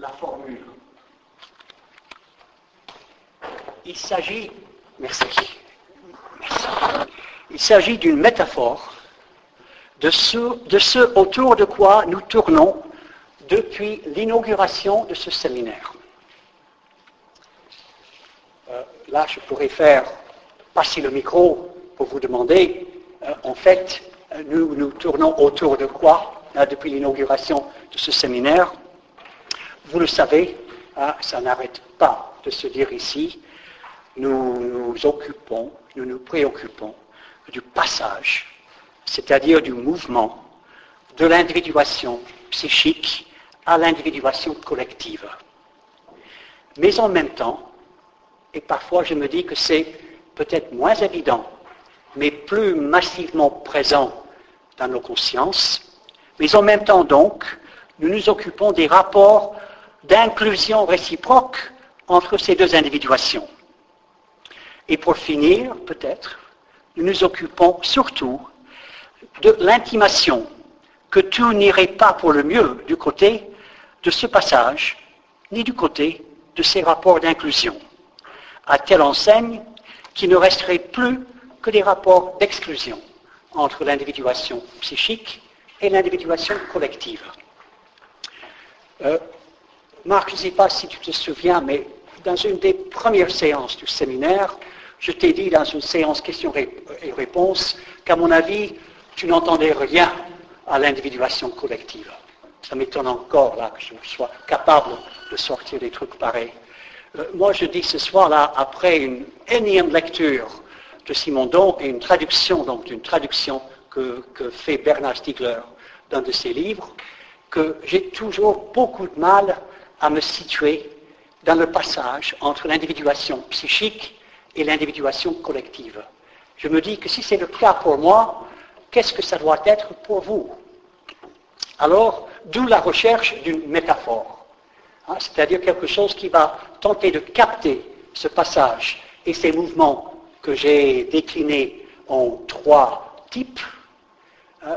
la formule. Il s'agit, merci, il s'agit d'une métaphore de ce, autour de quoi nous tournons depuis l'inauguration de ce séminaire. Euh, là, je pourrais faire passer le micro pour vous demander, euh, en fait, euh, nous nous tournons autour de quoi depuis l'inauguration de ce séminaire? Vous le savez, hein, ça n'arrête pas de se dire ici, nous nous occupons, nous nous préoccupons du passage, c'est-à-dire du mouvement de l'individuation psychique à l'individuation collective. Mais en même temps, et parfois je me dis que c'est peut-être moins évident, mais plus massivement présent dans nos consciences, mais en même temps donc, nous nous occupons des rapports d'inclusion réciproque entre ces deux individuations. Et pour finir, peut-être, nous nous occupons surtout de l'intimation, que tout n'irait pas pour le mieux du côté de ce passage, ni du côté de ces rapports d'inclusion, à telle enseigne qu'il ne resterait plus que des rapports d'exclusion entre l'individuation psychique et l'individuation collective. Euh, Marc, je ne sais pas si tu te souviens, mais dans une des premières séances du séminaire, je t'ai dit dans une séance questions et réponses qu'à mon avis, tu n'entendais rien à l'individuation collective. Ça m'étonne encore là que je sois capable de sortir des trucs pareils. Euh, moi, je dis ce soir-là, après une énième lecture de Simondon et une traduction, donc d'une traduction que, que, fait Bernard Stiegler dans de ses livres, que j'ai toujours beaucoup de mal à me situer dans le passage entre l'individuation psychique et l'individuation collective. Je me dis que si c'est le cas pour moi, qu'est-ce que ça doit être pour vous? Alors, d'où la recherche d'une métaphore, hein, c'est-à-dire quelque chose qui va tenter de capter ce passage et ces mouvements que j'ai déclinés en trois types. Euh,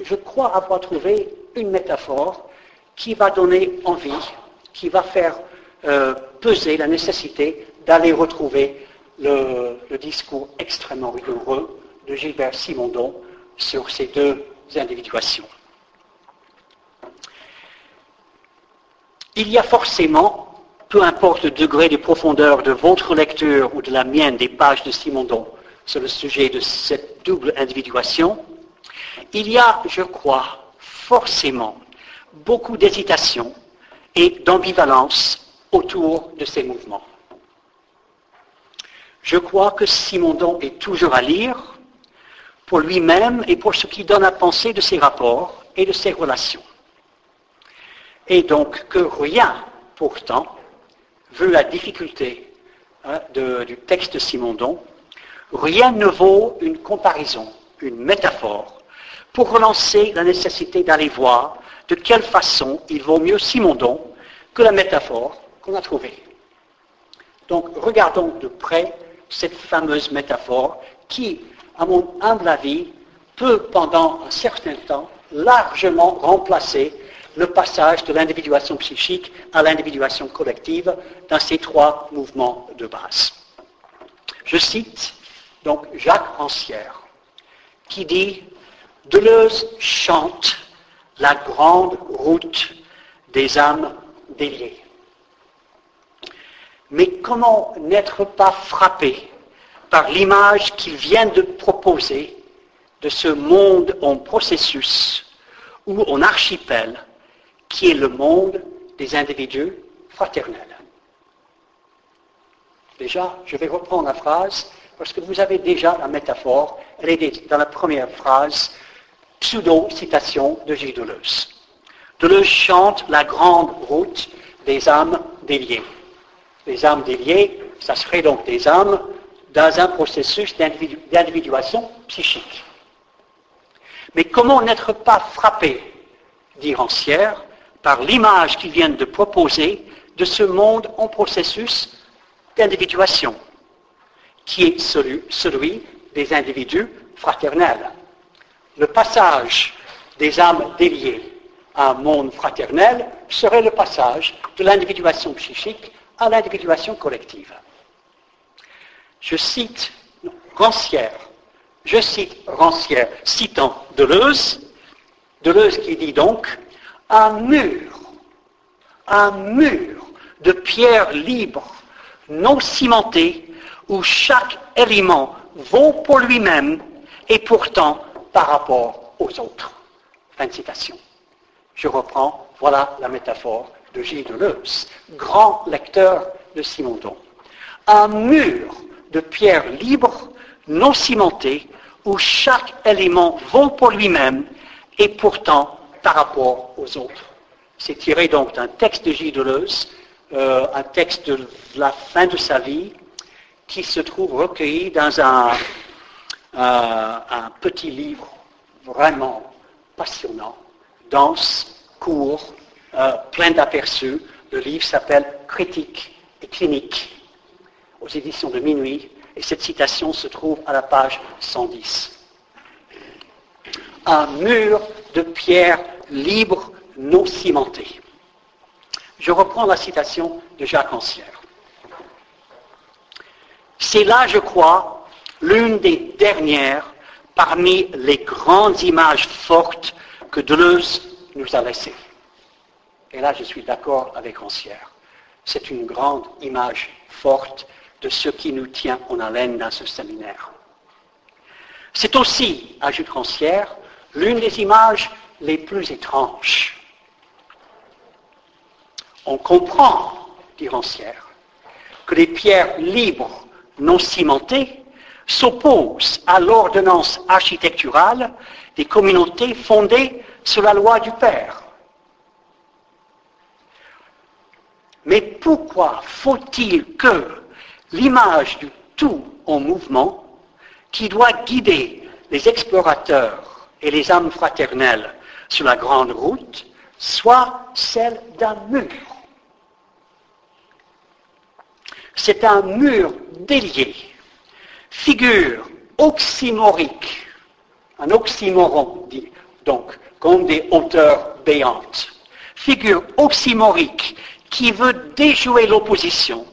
je crois avoir trouvé une métaphore qui va donner envie, qui va faire euh, peser la nécessité d'aller retrouver le, discours extrêmement rigoureux de Gilbert Simondon sur ces deux individuations. Il y a forcément, peu importe le degré de profondeur de votre lecture ou de la mienne des pages de Simondon sur le sujet de cette double individuation, il y a, je crois, forcément beaucoup d'hésitation et d'ambivalence autour de ces mouvements. Je crois que Simondon est toujours à lire pour lui-même et pour ce qui donne à penser de ses rapports et de ses relations. Et donc que rien, pourtant, vu la difficulté hein, du texte de Simondon, rien ne vaut une comparaison, une métaphore, pour relancer la nécessité d'aller voir de quelle façon il vaut mieux Simondon que la métaphore qu'on a trouvée. Donc regardons de près cette fameuse métaphore qui, à mon humble avis, peut pendant un certain temps largement remplacer le passage de l'individuation psychique à l'individuation collective dans ces trois mouvements de base. Je cite donc Jacques Rancière qui dit Deleuze chante la grande route des âmes déliées. Mais comment n'être pas frappé par l'image qu'il vient de proposer de ce monde en processus ou en archipel qui est le monde des individus fraternels? Déjà, je vais reprendre la phrase parce que vous avez déjà la métaphore, elle est dans la première phrase, pseudo-citation de Gilles Deleuze. Deleuze chante la grande route des âmes déliées. Les âmes déliées, ça serait donc des âmes dans un processus d'individuation psychique. Mais comment n'être pas frappé, dit Rancière, par l'image qu'ils viennent de proposer de ce monde en processus d'individuation, qui est celui, celui des individus fraternels? Le passage des âmes déliées un monde fraternel serait le passage de l'individuation psychique à l'individuation collective. Je cite Rancière, je cite Rancière, citant Deleuze, Deleuze qui dit donc un mur, un mur de pierre libre, non cimentée, où chaque élément vaut pour lui-même et pourtant par rapport aux autres. Fin de citation. Je reprends, voilà la métaphore de Gilles Deleuze, grand lecteur de Simondon. Un mur de pierre libre, non cimenté, où chaque élément vaut pour lui-même et pourtant par rapport aux autres. C'est tiré donc d'un texte de Gilles Deleuze, euh, un texte de la fin de sa vie, qui se trouve recueilli dans un, un petit livre vraiment passionnant, dense, court, euh, plein d'aperçus. Le livre s'appelle Critique et clinique aux éditions de Minuit et cette citation se trouve à la page 110. Un mur de pierre libre, non cimenté. Je reprends la citation de Jacques Ancière. C'est là, je crois, l'une des dernières parmi les grandes images fortes que Deleuze nous a laissées. Et là, je suis d'accord avec Ancière. C'est une grande image forte de ce qui nous tient en haleine dans ce séminaire. C'est aussi, ajoute Rancière, l'une des images les plus étranges. On comprend, dit Rancière, que les pierres libres non cimentées s'opposent à l'ordonnance architecturale des communautés fondées sur la loi du Père. Mais pourquoi faut-il que l'image du tout en mouvement qui doit guider les explorateurs et les âmes fraternelles sur la grande route soit celle d'un mur? C'est un mur délié, figure oxymorique, un oxymoron, dit donc, comme des hauteurs béantes, figure oxymorique qui veut déjouer l'opposition,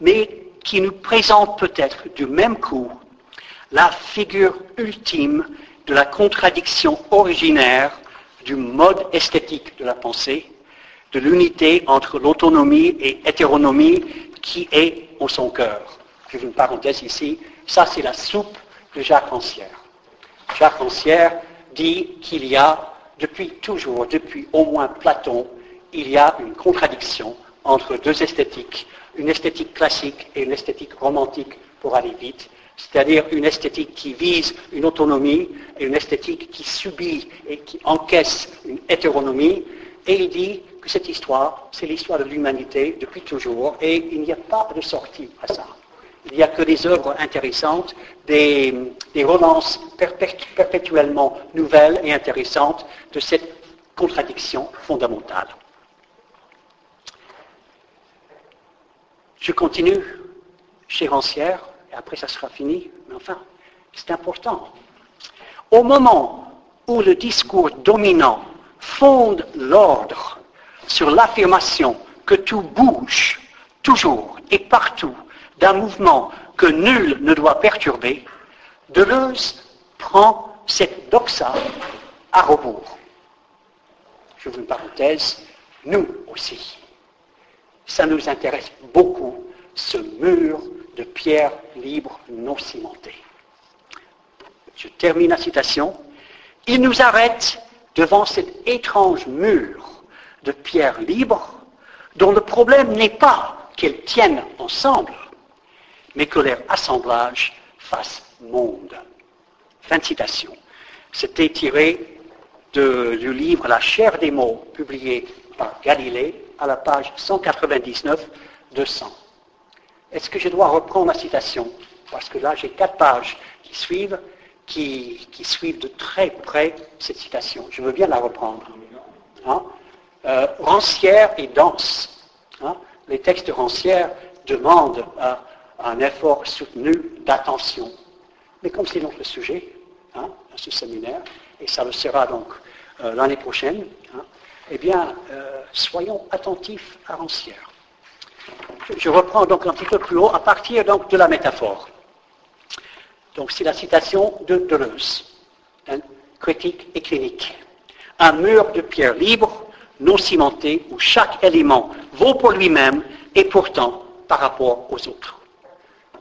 mais qui nous présente peut-être du même coup la figure ultime de la contradiction originaire du mode esthétique de la pensée, de l'unité entre l'autonomie et hétéronomie qui est en son cœur. Je une parenthèse ici, ça c'est la soupe de Jacques Rancière. Jacques Rancière dit qu'il y a, depuis toujours, depuis au moins Platon, il y a une contradiction entre deux esthétiques une esthétique classique et une esthétique romantique pour aller vite, c'est-à-dire une esthétique qui vise une autonomie et une esthétique qui subit et qui encaisse une hétéronomie. Et il dit que cette histoire, c'est l'histoire de l'humanité depuis toujours et il n'y a pas de sortie à ça. Il n'y a que des œuvres intéressantes, des, relances perpétuellement nouvelles et intéressantes de cette contradiction fondamentale. Je continue chez Rancière, et après ça sera fini, mais enfin, c'est important. Au moment où le discours dominant fonde l'ordre sur l'affirmation que tout bouge, toujours et partout, d'un mouvement que nul ne doit perturber, Deleuze prend cette doxa à rebours. Je vous une parenthèse, nous aussi ça nous intéresse beaucoup, ce mur de pierre libre non cimentée. Je termine la citation. Il nous arrête devant cet étrange mur de pierre libre dont le problème n'est pas qu'elles tiennent ensemble, mais que leur assemblage fasse monde. Fin de citation. C'était tiré du livre La chair des mots, publié par Galilée à la page 199-200. Est-ce que je dois reprendre la citation? Parce que là, j'ai quatre pages qui suivent, qui, suivent de très près cette citation. Je veux bien la reprendre. Hein? Euh, rancière et dense. Hein? Les textes rancières demandent euh, un effort soutenu d'attention. Mais comme c'est le sujet hein, ce séminaire, et ça le sera donc euh, l'année prochaine, eh bien, euh, soyons attentifs à Rancière. Je, reprends donc un petit peu plus haut à partir donc de la métaphore. Donc c'est la citation de Deleuze, hein, critique et clinique. Un mur de pierre libre, non cimenté, où chaque élément vaut pour lui-même et pourtant par rapport aux autres.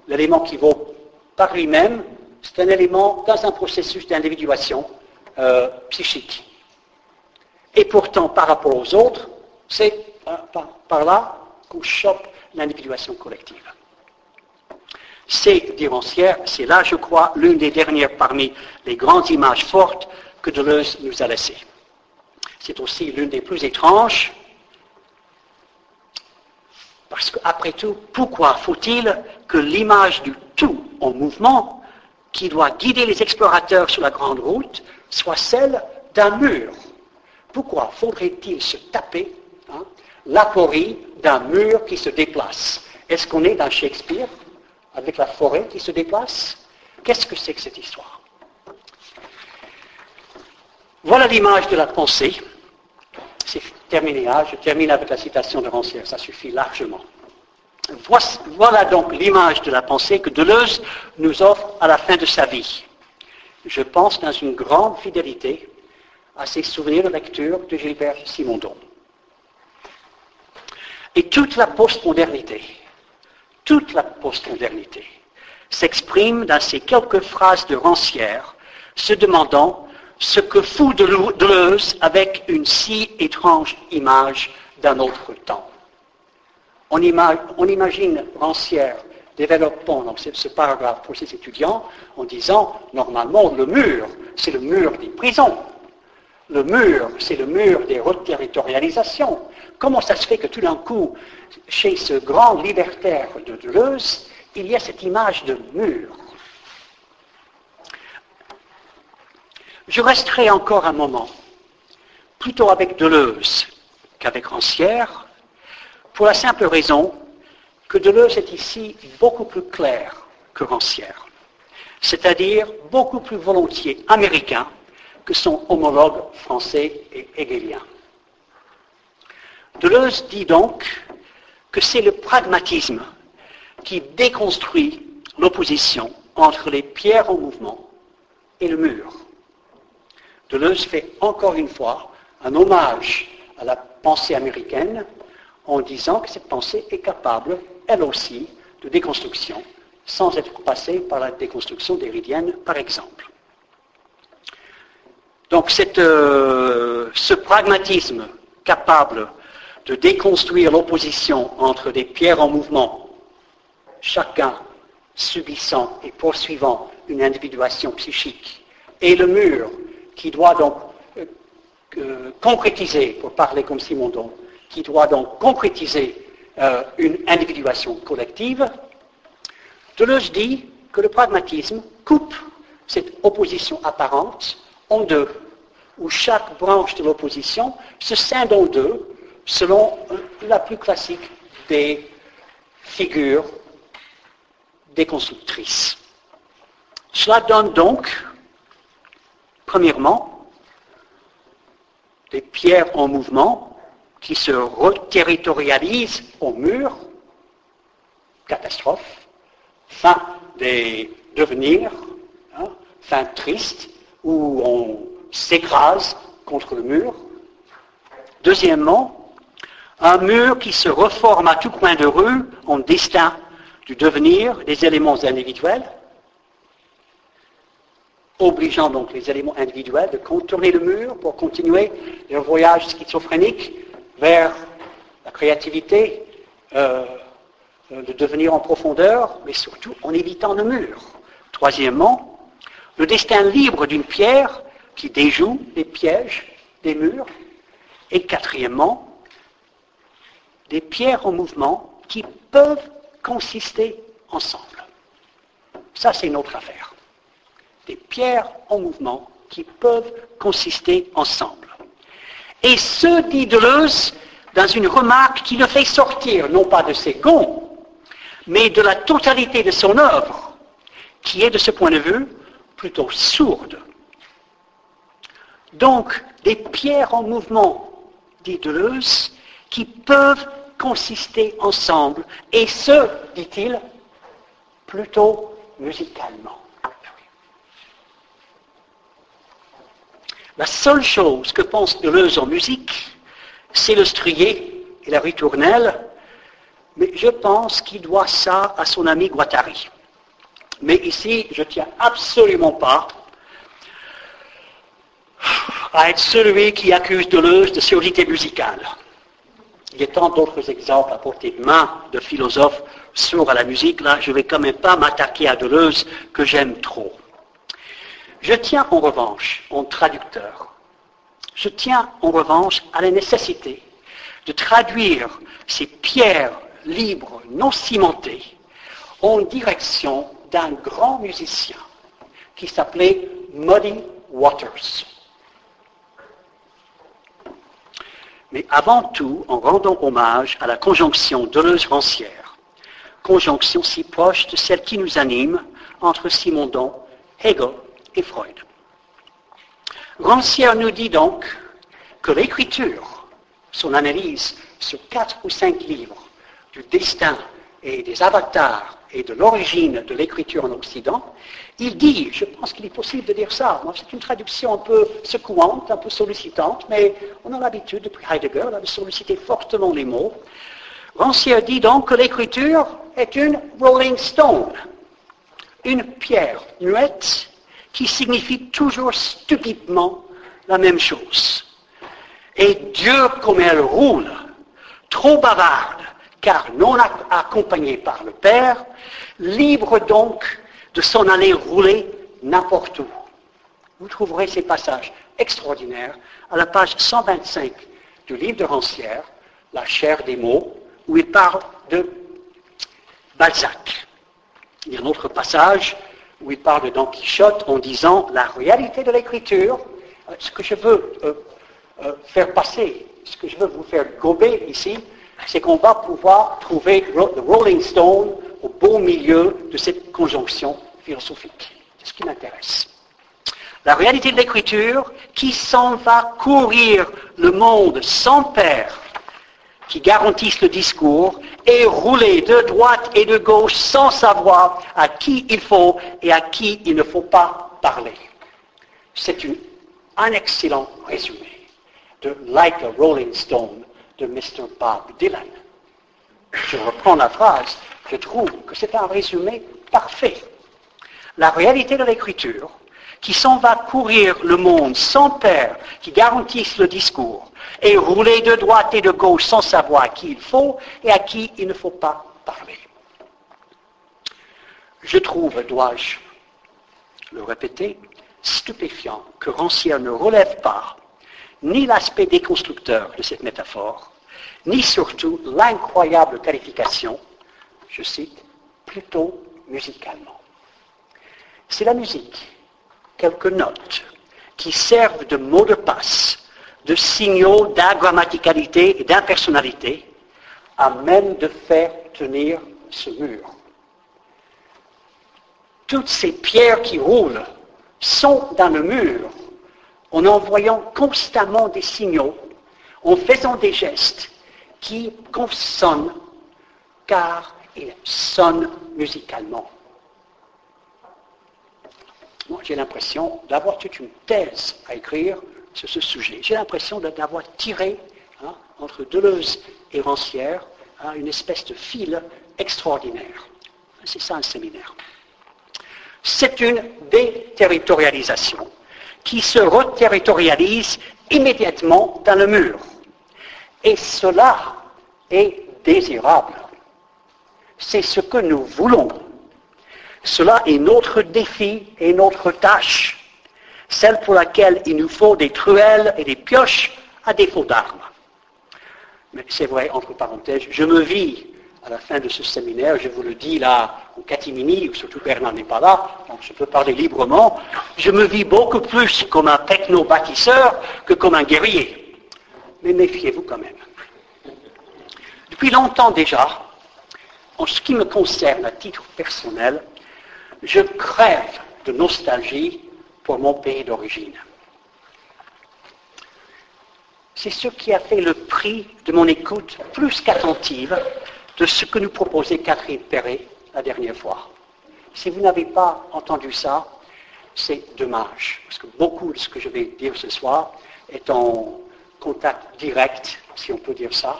L'élément qui vaut par lui-même, c'est un élément dans un processus d'individuation euh, psychique. Et pourtant, par rapport aux autres, c'est par, là qu'on chope l'individuation collective. C'est, dit c'est là, je crois, l'une des dernières parmi les grandes images fortes que Deleuze nous a laissées. C'est aussi l'une des plus étranges, parce qu'après tout, pourquoi faut-il que l'image du tout en mouvement, qui doit guider les explorateurs sur la grande route, soit celle d'un mur? Pourquoi faudrait-il se taper hein, l'aporie d'un mur qui se déplace? Est-ce qu'on est dans Shakespeare avec la forêt qui se déplace? Qu'est-ce que c'est que cette histoire? Voilà l'image de la pensée. C'est terminé. Hein. Je termine avec la citation de Rancière. Ça suffit largement. Voilà donc l'image de la pensée que Deleuze nous offre à la fin de sa vie. Je pense dans une grande fidélité à ses souvenirs de lecture de Gilbert Simondon. Et toute la postmodernité, toute la postmodernité s'exprime dans ces quelques phrases de Rancière, se demandant ce que fout Deleuze avec une si étrange image d'un autre temps. On, imagine Rancière développant donc, ce, paragraphe pour ses étudiants en disant, normalement, le mur, c'est le mur des prisons. Le mur, c'est le mur des reterritorialisations. Comment ça se fait que tout d'un coup, chez ce grand libertaire de Deleuze, il y a cette image de mur? Je resterai encore un moment, plutôt avec Deleuze qu'avec Rancière, pour la simple raison que Deleuze est ici beaucoup plus clair que Rancière, c'est-à-dire beaucoup plus volontiers américain que son homologue français et hegelien. Deleuze dit donc que c'est le pragmatisme qui déconstruit l'opposition entre les pierres en mouvement et le mur. Deleuze fait encore une fois un hommage à la pensée américaine en disant que cette pensée est capable, elle aussi, de déconstruction, sans être passée par la déconstruction déridienne, par exemple. Donc euh, ce pragmatisme capable de déconstruire l'opposition entre des pierres en mouvement, chacun subissant et poursuivant une individuation psychique, et le mur qui doit donc euh, concrétiser, pour parler comme Simondon, qui doit donc concrétiser euh, une individuation collective, Deleuze dit que le pragmatisme coupe cette opposition apparente en deux, où chaque branche de l'opposition se scinde en deux selon la plus classique des figures déconstructrices. Cela donne donc, premièrement, des pierres en mouvement qui se reterritorialise au mur, catastrophe, fin des devenirs, hein, fin triste, où on s'écrase contre le mur. Deuxièmement, un mur qui se reforme à tout coin de rue en destin du devenir des éléments individuels, obligeant donc les éléments individuels de contourner le mur pour continuer leur voyage schizophrénique vers la créativité, euh, de devenir en profondeur, mais surtout en évitant le mur. Troisièmement, le destin libre d'une pierre qui déjoue les pièges des murs. Et quatrièmement, des pierres en mouvement qui peuvent consister ensemble. Ça, c'est notre affaire. Des pierres en mouvement qui peuvent consister ensemble. Et ce, dit Deleuze, dans une remarque qui le fait sortir, non pas de ses gonds, mais de la totalité de son œuvre, qui est de ce point de vue plutôt sourde. Donc, des pierres en mouvement dit Deleuze, qui peuvent consister ensemble, et ce, dit-il, plutôt musicalement. La seule chose que pense Deleuze en musique, c'est le strié et la ritournelle, mais je pense qu'il doit ça à son ami Guattari. Mais ici, je ne tiens absolument pas à être celui qui accuse Deleuze de surdité musicale. Il y a tant d'autres exemples à portée de main de philosophes sourds à la musique. Là, je ne vais quand même pas m'attaquer à Deleuze que j'aime trop. Je tiens en revanche, en traducteur, je tiens en revanche à la nécessité de traduire ces pierres libres, non cimentées, en direction d'un grand musicien qui s'appelait Muddy Waters. Mais avant tout, en rendant hommage à la conjonction Deleuze-Rancière, conjonction si proche de celle qui nous anime entre Simondon, Hegel et Freud. Rancière nous dit donc que l'écriture, son analyse sur quatre ou cinq livres du destin et des avatars et de l'origine de l'écriture en Occident, il dit, je pense qu'il est possible de dire ça, c'est une traduction un peu secouante, un peu sollicitante, mais on a l'habitude depuis Heidegger de solliciter fortement les mots. Rancière dit donc que l'écriture est une rolling stone, une pierre muette qui signifie toujours stupidement la même chose. Et Dieu, comme elle roule, trop bavarde, car non accompagnée par le Père, libre donc de s'en aller rouler n'importe où. Vous trouverez ces passages extraordinaires à la page 125 du livre de Rancière, La chair des mots, où il parle de Balzac. Il y a un autre passage où il parle de Don Quichotte en disant la réalité de l'écriture, euh, ce que je veux euh, euh, faire passer, ce que je veux vous faire gober ici, c'est qu'on va pouvoir trouver le Rolling Stone au beau milieu de cette conjonction philosophique. C'est ce qui m'intéresse. La réalité de l'écriture qui s'en va courir le monde sans père, qui garantissent le discours, et rouler de droite et de gauche sans savoir à qui il faut et à qui il ne faut pas parler. C'est un excellent résumé de Like a Rolling Stone de Mr. Bob Dylan. Je reprends la phrase, je trouve que c'est un résumé parfait. La réalité de l'écriture, qui s'en va courir le monde sans père, qui garantissent le discours, et rouler de droite et de gauche sans savoir à qui il faut et à qui il ne faut pas parler. Je trouve, dois-je le répéter, stupéfiant que Rancière ne relève pas ni l'aspect déconstructeur de cette métaphore, ni surtout l'incroyable qualification, je cite, plutôt musicalement. C'est la musique, quelques notes, qui servent de mot de passe, de signaux d'agrammaticalité et d'impersonnalité, à même de faire tenir ce mur. Toutes ces pierres qui roulent sont dans le mur en envoyant constamment des signaux, en faisant des gestes qui consonnent car ils sonnent musicalement. J'ai l'impression d'avoir toute une thèse à écrire sur ce sujet. J'ai l'impression d'avoir tiré hein, entre Deleuze et Rancière hein, une espèce de fil extraordinaire. C'est ça un séminaire. C'est une déterritorialisation qui se reterritorialise immédiatement dans le mur. Et cela est désirable. C'est ce que nous voulons. Cela est notre défi et notre tâche, celle pour laquelle il nous faut des truelles et des pioches à défaut d'armes. Mais c'est vrai, entre parenthèses, je me vis à la fin de ce séminaire, je vous le dis là en catimini, surtout Bernard n'est pas là, donc je peux parler librement, je me vis beaucoup plus comme un techno-bâtisseur que comme un guerrier. Mais méfiez-vous quand même. Depuis longtemps déjà, en ce qui me concerne à titre personnel, je crève de nostalgie pour mon pays d'origine. c'est ce qui a fait le prix de mon écoute plus qu'attentive de ce que nous proposait Catherine Perret la dernière fois. Si vous n'avez pas entendu ça, c'est dommage, parce que beaucoup de ce que je vais dire ce soir est en contact direct, si on peut dire ça,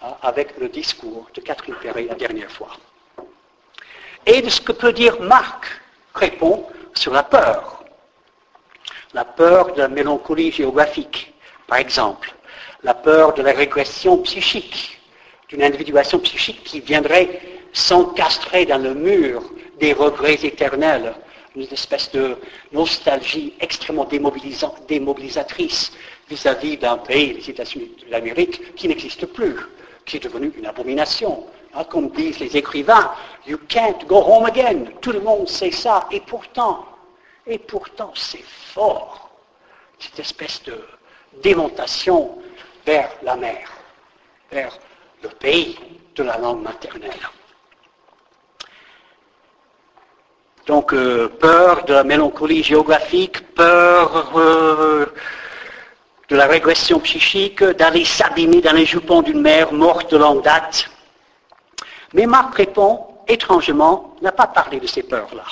hein, avec le discours de Catherine Perret la dernière fois. Et de ce que peut dire Marc répond sur la peur. La peur de la mélancolie géographique, par exemple. La peur de la régression psychique, d'une individuation psychique qui viendrait s'encastrer dans le mur des regrets éternels, une espèce de nostalgie extrêmement démobilisatrice vis-à-vis d'un pays, les États-Unis d'Amérique, qui n'existe plus, qui est devenu une abomination. Comme disent les écrivains, you can't go home again. Tout le monde sait ça. Et pourtant, et pourtant, c'est fort. Cette espèce de démontation vers la mer, vers le pays de la langue maternelle. Donc, euh, peur de la mélancolie géographique, peur euh, de la régression psychique, d'aller s'abîmer dans les jupons d'une mère morte de longue date. Mais Marc répond, étrangement, n'a pas parlé de ces peurs-là.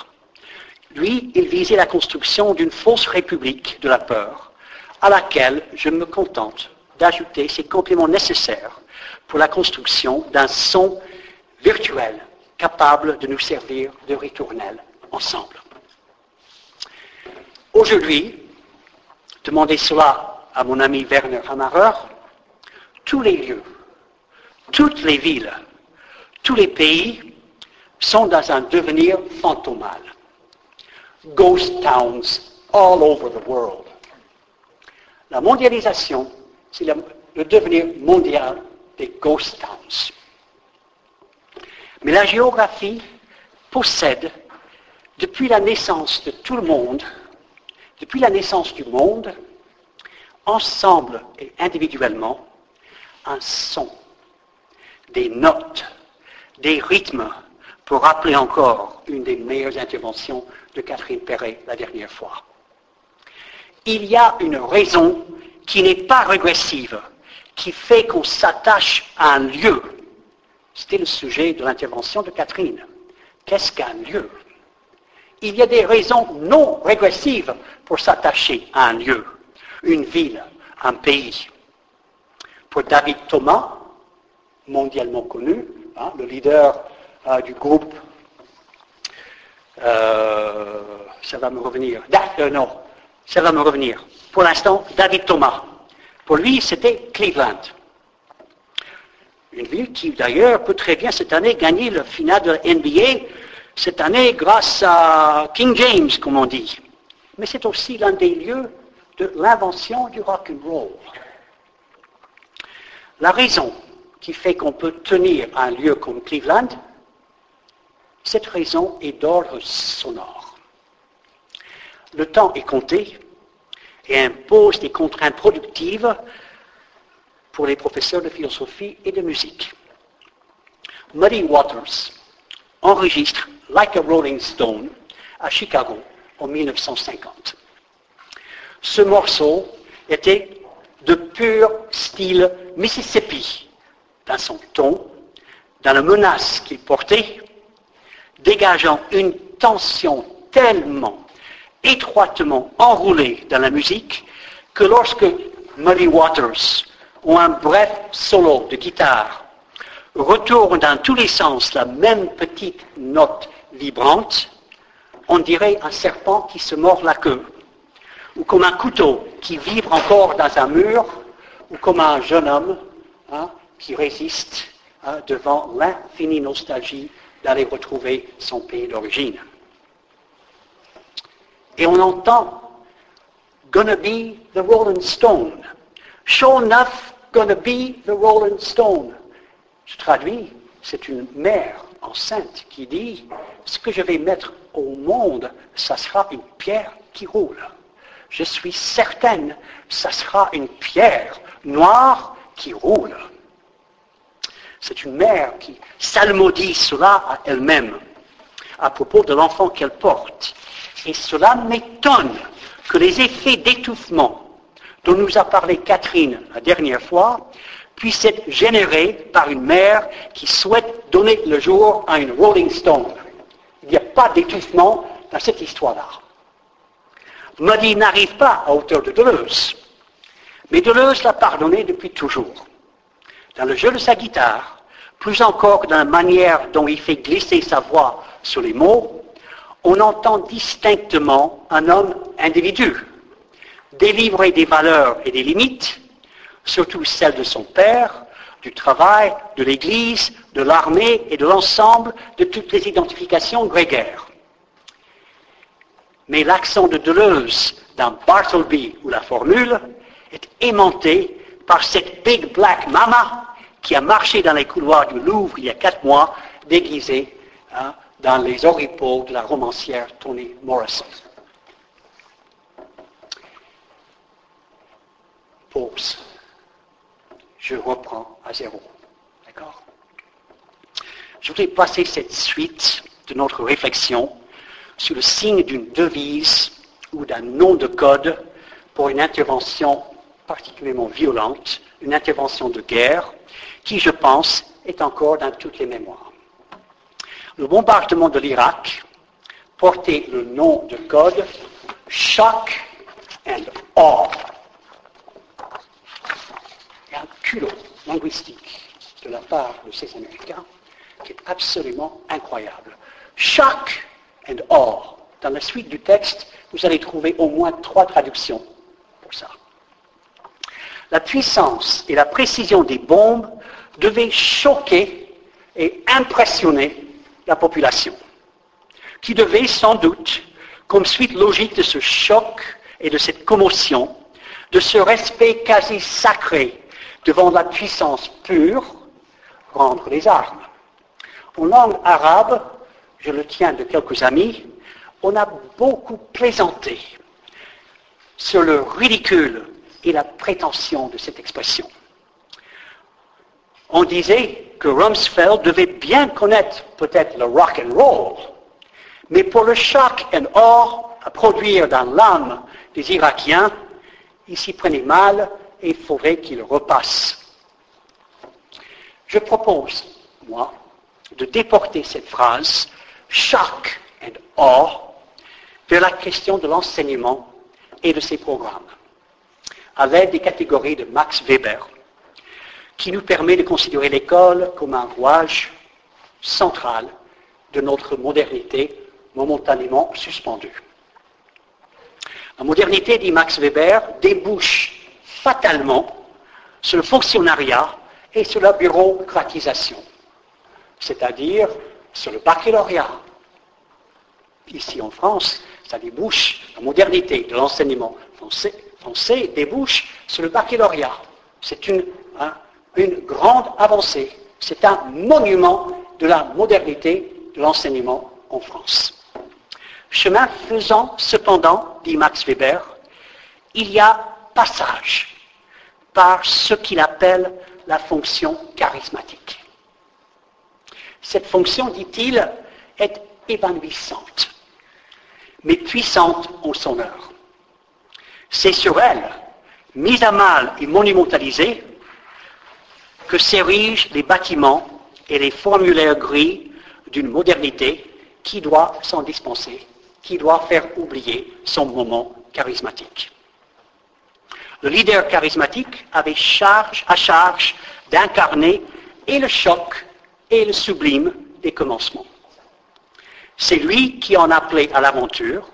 Lui, il visait la construction d'une fausse république de la peur, à laquelle je me contente d'ajouter ces compléments nécessaires pour la construction d'un son virtuel capable de nous servir de ritournelle ensemble. Aujourd'hui, demandez cela à mon ami Werner Hammerer, tous les lieux, toutes les villes, tous les pays sont dans un devenir fantomal. Ghost towns all over the world. La mondialisation, c'est le devenir mondial des ghost towns. Mais la géographie possède, depuis la naissance de tout le monde, depuis la naissance du monde, ensemble et individuellement, un son, des notes, des rythmes, pour rappeler encore une des meilleures interventions de Catherine Perret la dernière fois. Il y a une raison qui n'est pas régressive, qui fait qu'on s'attache à un lieu. C'était le sujet de l'intervention de Catherine. Qu'est-ce qu'un lieu? Il y a des raisons non régressives pour s'attacher à un lieu, une ville, un pays. Pour David Thomas, mondialement connu, hein, le leader euh, du groupe, euh, ça va me revenir. Euh, non, ça va me revenir. Pour l'instant, David Thomas. Pour lui, c'était Cleveland. Une ville qui, d'ailleurs, peut très bien cette année gagner le final de la NBA, cette année grâce à King James, comme on dit. Mais c'est aussi l'un des lieux de l'invention du rock and roll. La raison qui fait qu'on peut tenir un lieu comme Cleveland, cette raison est d'ordre sonore. Le temps est compté et impose des contraintes productives pour les professeurs de philosophie et de musique. Muddy Waters enregistre Like a Rolling Stone à Chicago en 1950. Ce morceau était de pur style Mississippi dans son ton, dans la menace qu'il portait, dégageant une tension tellement étroitement enroulée dans la musique que lorsque Muddy Waters ou un bref solo de guitare retourne dans tous les sens la même petite note vibrante, on dirait un serpent qui se mord la queue, ou comme un couteau qui vibre encore dans un mur, ou comme un jeune homme hein, qui résiste hein, devant l'infinie nostalgie d'aller retrouver son pays d'origine. Et on entend Gonna be the Rolling Stone. Sure enough, gonna be the Rolling Stone. Je traduis, c'est une mère enceinte qui dit Ce que je vais mettre au monde, ça sera une pierre qui roule. Je suis certaine, ça sera une pierre noire qui roule. C'est une mère qui salmodie cela à elle-même à propos de l'enfant qu'elle porte. Et cela m'étonne que les effets d'étouffement dont nous a parlé Catherine la dernière fois puisse être générée par une mère qui souhaite donner le jour à une Rolling Stone. Il n'y a pas d'étouffement dans cette histoire-là. Muddy n'arrive pas à hauteur de Deleuze, mais Deleuze l'a pardonné depuis toujours. Dans le jeu de sa guitare, plus encore que dans la manière dont il fait glisser sa voix sur les mots, on entend distinctement un homme individu, délivrer des valeurs et des limites, surtout celles de son père, du travail, de l'Église, de l'armée et de l'ensemble de toutes les identifications grégaires. Mais l'accent de Deleuze dans Bartleby ou la formule est aimanté par cette Big Black Mama qui a marché dans les couloirs du Louvre il y a quatre mois, déguisée hein, dans les oripeaux de la romancière Toni Morrison. Pause. Je reprends à zéro. D'accord? Je voudrais passer cette suite de notre réflexion sous le signe d'une devise ou d'un nom de code pour une intervention particulièrement violente, une intervention de guerre, qui, je pense, est encore dans toutes les mémoires. Le bombardement de l'Irak portait le nom de code Shock and Awe. Un culot linguistique de la part de ces Américains qui est absolument incroyable. Shock and Awe. Dans la suite du texte, vous allez trouver au moins trois traductions pour ça. La puissance et la précision des bombes devaient choquer et impressionner la population, qui devait sans doute, comme suite logique de ce choc et de cette commotion, de ce respect quasi sacré devant la puissance pure, rendre les armes. En langue arabe, je le tiens de quelques amis, on a beaucoup plaisanté sur le ridicule et la prétention de cette expression. On disait que Rumsfeld devait bien connaître peut-être le rock and roll, mais pour le choc and or à produire dans l'âme des Irakiens, il s'y prenait mal et il faudrait qu'il repasse. Je propose, moi, de déporter cette phrase, choc and or, vers la question de l'enseignement et de ses programmes, avec des catégories de Max Weber, qui nous permet de considérer l'école comme un rouage central de notre modernité momentanément suspendue. La modernité, dit Max Weber, débouche fatalement sur le fonctionnariat et sur la bureaucratisation, c'est-à-dire sur le baccalauréat. Ici en France, ça débouche, la modernité de l'enseignement français, débouche sur le baccalauréat. C'est une, une grande avancée. C'est un monument de la modernité de l'enseignement en France. Chemin faisant, cependant, dit Max Weber, il y a passage par ce qu'il appelle la fonction charismatique. Cette fonction, dit-il, est évanouissante, mais puissante en son heure. C'est sur elle, mise à mal et monumentalisée, que s'érigent les bâtiments et les formulaires gris d'une modernité qui doit s'en dispenser, qui doit faire oublier son moment charismatique. Le leader charismatique avait charge à charge d'incarner et le choc et le sublime des commencements. C'est lui qui en appelait à l'aventure,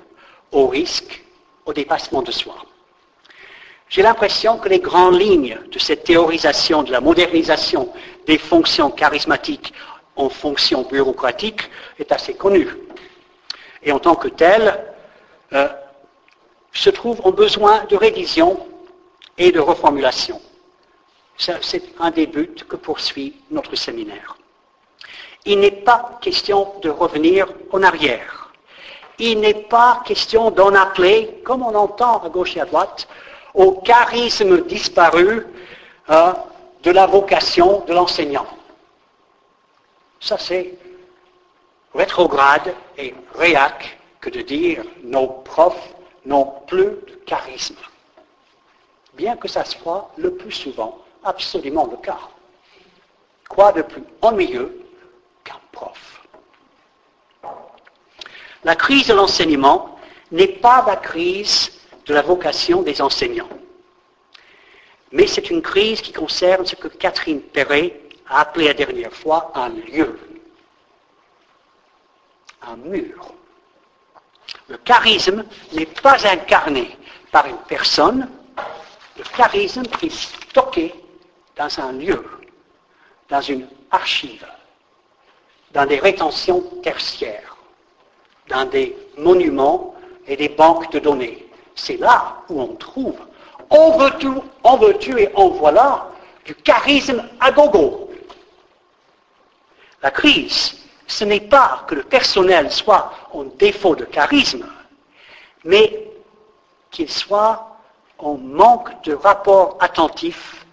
au risque, au dépassement de soi. J'ai l'impression que les grandes lignes de cette théorisation de la modernisation des fonctions charismatiques en fonctions bureaucratiques est assez connue. Et en tant que telle, euh, se trouve en besoin de révision et de reformulation. C'est un des buts que poursuit notre séminaire. Il n'est pas question de revenir en arrière. Il n'est pas question d'en appeler, comme on entend à gauche et à droite, au charisme disparu hein, de la vocation de l'enseignant. Ça, c'est rétrograde et réac que de dire nos profs n'ont plus de charisme. bien que ça soit le plus souvent absolument le cas. Quoi de plus ennuyeux qu'un prof? La crise de l'enseignement n'est pas la crise de la vocation des enseignants, mais c'est une crise qui concerne ce que Catherine Perret a appelé la dernière fois un lieu, un mur. Le charisme n'est pas incarné par une personne, le charisme est stocké dans un lieu, dans une archive, dans des rétentions tertiaires, dans des monuments et des banques de données. C'est là où on trouve, en veux-tu, en veux-tu et en voilà, du charisme à gogo. La crise, ce n'est pas que le personnel soit en défaut de charisme, mais qu'il soit en manque de rapport attentif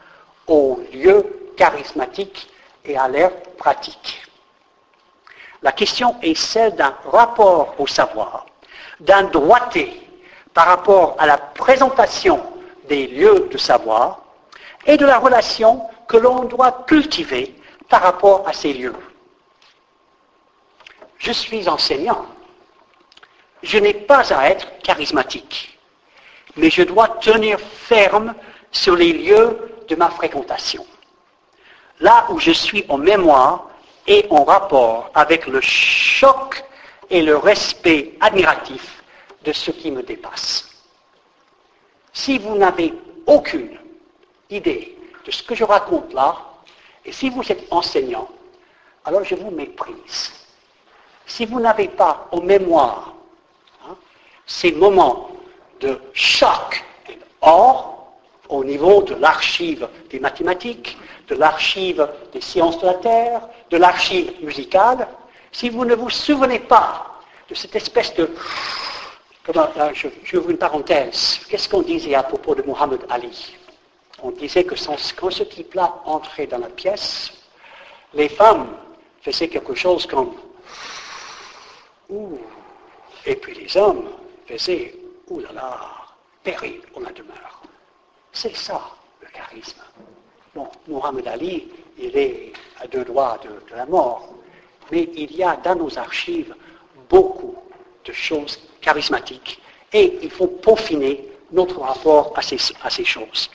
au lieu charismatique et à l'air pratique. La question est celle d'un rapport au savoir, d'un droité par rapport à la présentation des lieux de savoir et de la relation que l'on doit cultiver par rapport à ces lieux. Je suis enseignant. Je n'ai pas à être charismatique, mais je dois tenir ferme sur les lieux de ma fréquentation. Là où je suis en mémoire et en rapport avec le choc et le respect admiratif de ce qui me dépasse. Si vous n'avez aucune idée de ce que je raconte là, et si vous êtes enseignant, alors je vous méprise. Si vous n'avez pas en mémoire hein, ces moments de choc et au niveau de l'archive des mathématiques, de l'archive des sciences de la Terre, de l'archive musicale, si vous ne vous souvenez pas de cette espèce de... Je, une parenthèse. Qu'est-ce qu'on disait à propos de Muhammad Ali? On disait que quand ce type-là entrait dans la pièce, les femmes faisaient quelque chose comme... Ouh. Et puis les hommes faisaient... Ouh là là, péril on la demeure. C'est ça, le charisme. Bon, Muhammad Ali, il est à deux doigts de, la mort, mais il y a dans nos archives beaucoup de choses charismatiques et il faut peaufiner notre rapport à ces, à ces choses.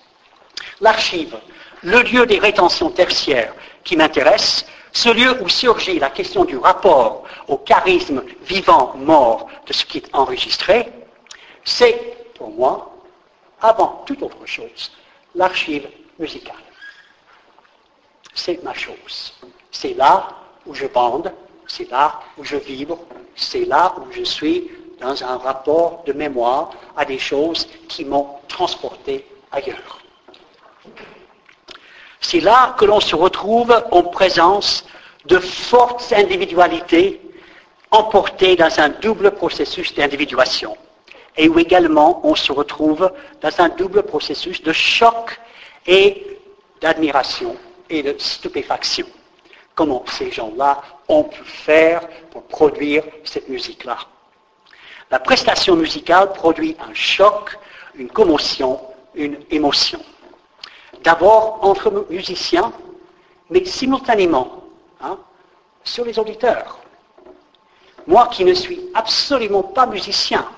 L'archive, le lieu des rétentions tertiaires qui m'intéresse, ce lieu où surgit la question du rapport au charisme vivant-mort de ce qui est enregistré, c'est pour moi avant toute autre chose, l'archive musicale. C'est ma chose. C'est là où je bande, c'est là où je vibre, c'est là où je suis dans un rapport de mémoire à des choses qui m'ont transporté ailleurs. C'est là que l'on se retrouve en présence de fortes individualités emportées dans un double processus d'individuation et où également on se retrouve dans un double processus de choc et d'admiration et de stupéfaction. Comment ces gens-là ont pu faire pour produire cette musique-là? La prestation musicale produit un choc, une commotion, une émotion. D'abord entre musiciens, mais simultanément hein, sur les auditeurs. Moi qui ne suis absolument pas musicien,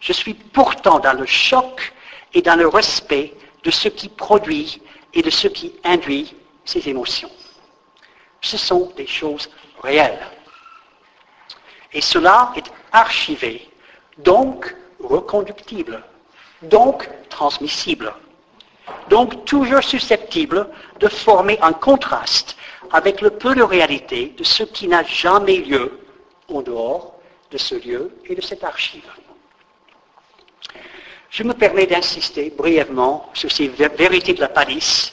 je suis pourtant dans le choc et dans le respect de ce qui produit et de ce qui induit ces émotions. Ce sont des choses réelles. Et cela est archivé, donc reconductible, donc transmissible, donc toujours susceptible de former un contraste avec le peu de réalité de ce qui n'a jamais lieu en dehors de ce lieu et de cette archive. Je me permets d'insister brièvement sur ces vérités de la palisse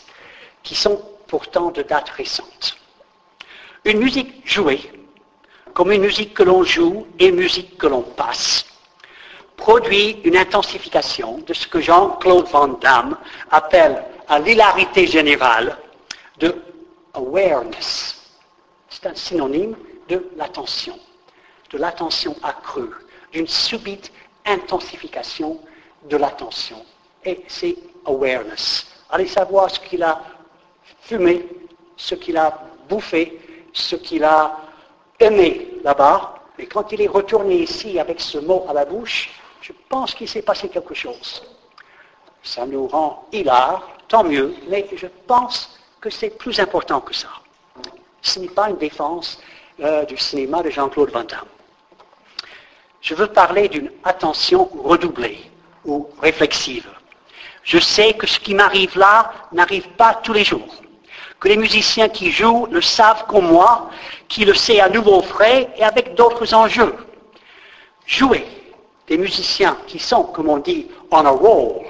qui sont pourtant de date récente. Une musique jouée, comme une musique que l'on joue et musique que l'on passe, produit une intensification de ce que Jean-Claude Van Damme appelle à l'hilarité générale de awareness. C'est un synonyme de l'attention, de l'attention accrue, d'une subite intensification de l'attention et c'est awareness. Allez savoir ce qu'il a fumé, ce qu'il a bouffé, ce qu'il a aimé là-bas. Et quand il est retourné ici avec ce mot à la bouche, je pense qu'il s'est passé quelque chose. Ça nous rend hilar, tant mieux, mais je pense que c'est plus important que ça. Ce n'est pas une défense euh, du cinéma de Jean-Claude Van Damme. Je veux parler d'une attention redoublée ou réflexive. Je sais que ce qui m'arrive là n'arrive pas tous les jours. Que les musiciens qui jouent le savent comme moi, qui le sait à nouveau frais et avec d'autres enjeux. Jouer des musiciens qui sont, comme on dit, on a roll,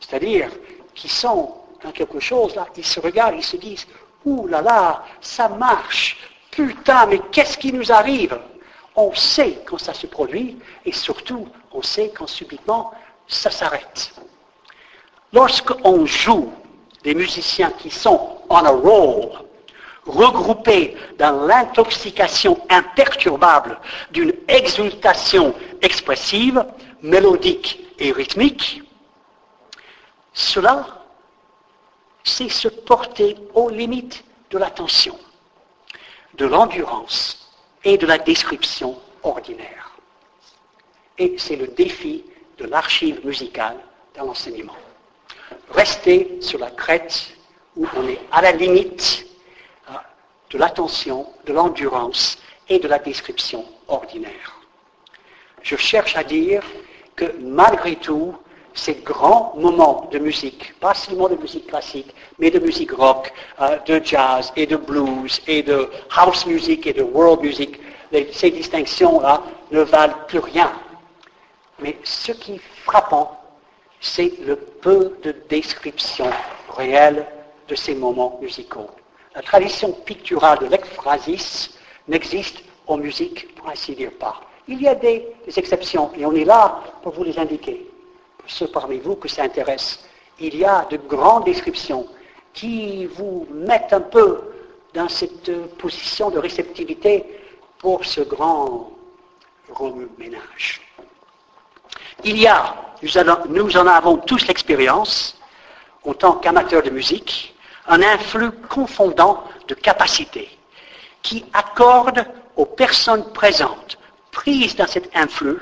c'est-à-dire qui sont dans quelque chose là, ils se regardent, ils se disent, ouh là là, ça marche, putain, mais qu'est-ce qui nous arrive? On sait quand ça se produit et surtout, on sait quand subitement ça s'arrête. Lorsqu'on joue des musiciens qui sont on a roll, regroupés dans l'intoxication imperturbable d'une exultation expressive, mélodique et rythmique, cela, c'est se porter aux limites de l'attention, de l'endurance et de la description ordinaire. Et c'est le défi de l'archive musicale dans l'enseignement rester sur la crête où on est à la limite de l'attention, de l'endurance et de la description ordinaire. Je cherche à dire que malgré tout, ces grands moments de musique, pas seulement de musique classique, mais de musique rock, euh, de jazz et de blues et de house music et de world music, ces distinctions-là ne valent plus rien. Mais ce qui est frappant, c'est le peu de description réelle de ces moments musicaux. La tradition picturale de l'ekphrasis n'existe en musique, pour ainsi dire, pas. Il y a des, exceptions, et on est là pour vous les indiquer. Pour ceux parmi vous que ça intéresse, il y a de grandes descriptions qui vous mettent un peu dans cette position de réceptivité pour ce grand remue-ménage. Il y a, nous, en avons tous l'expérience, en tant qu'amateurs de musique, un influx confondant de capacités qui accorde aux personnes présentes, prises dans cet influx,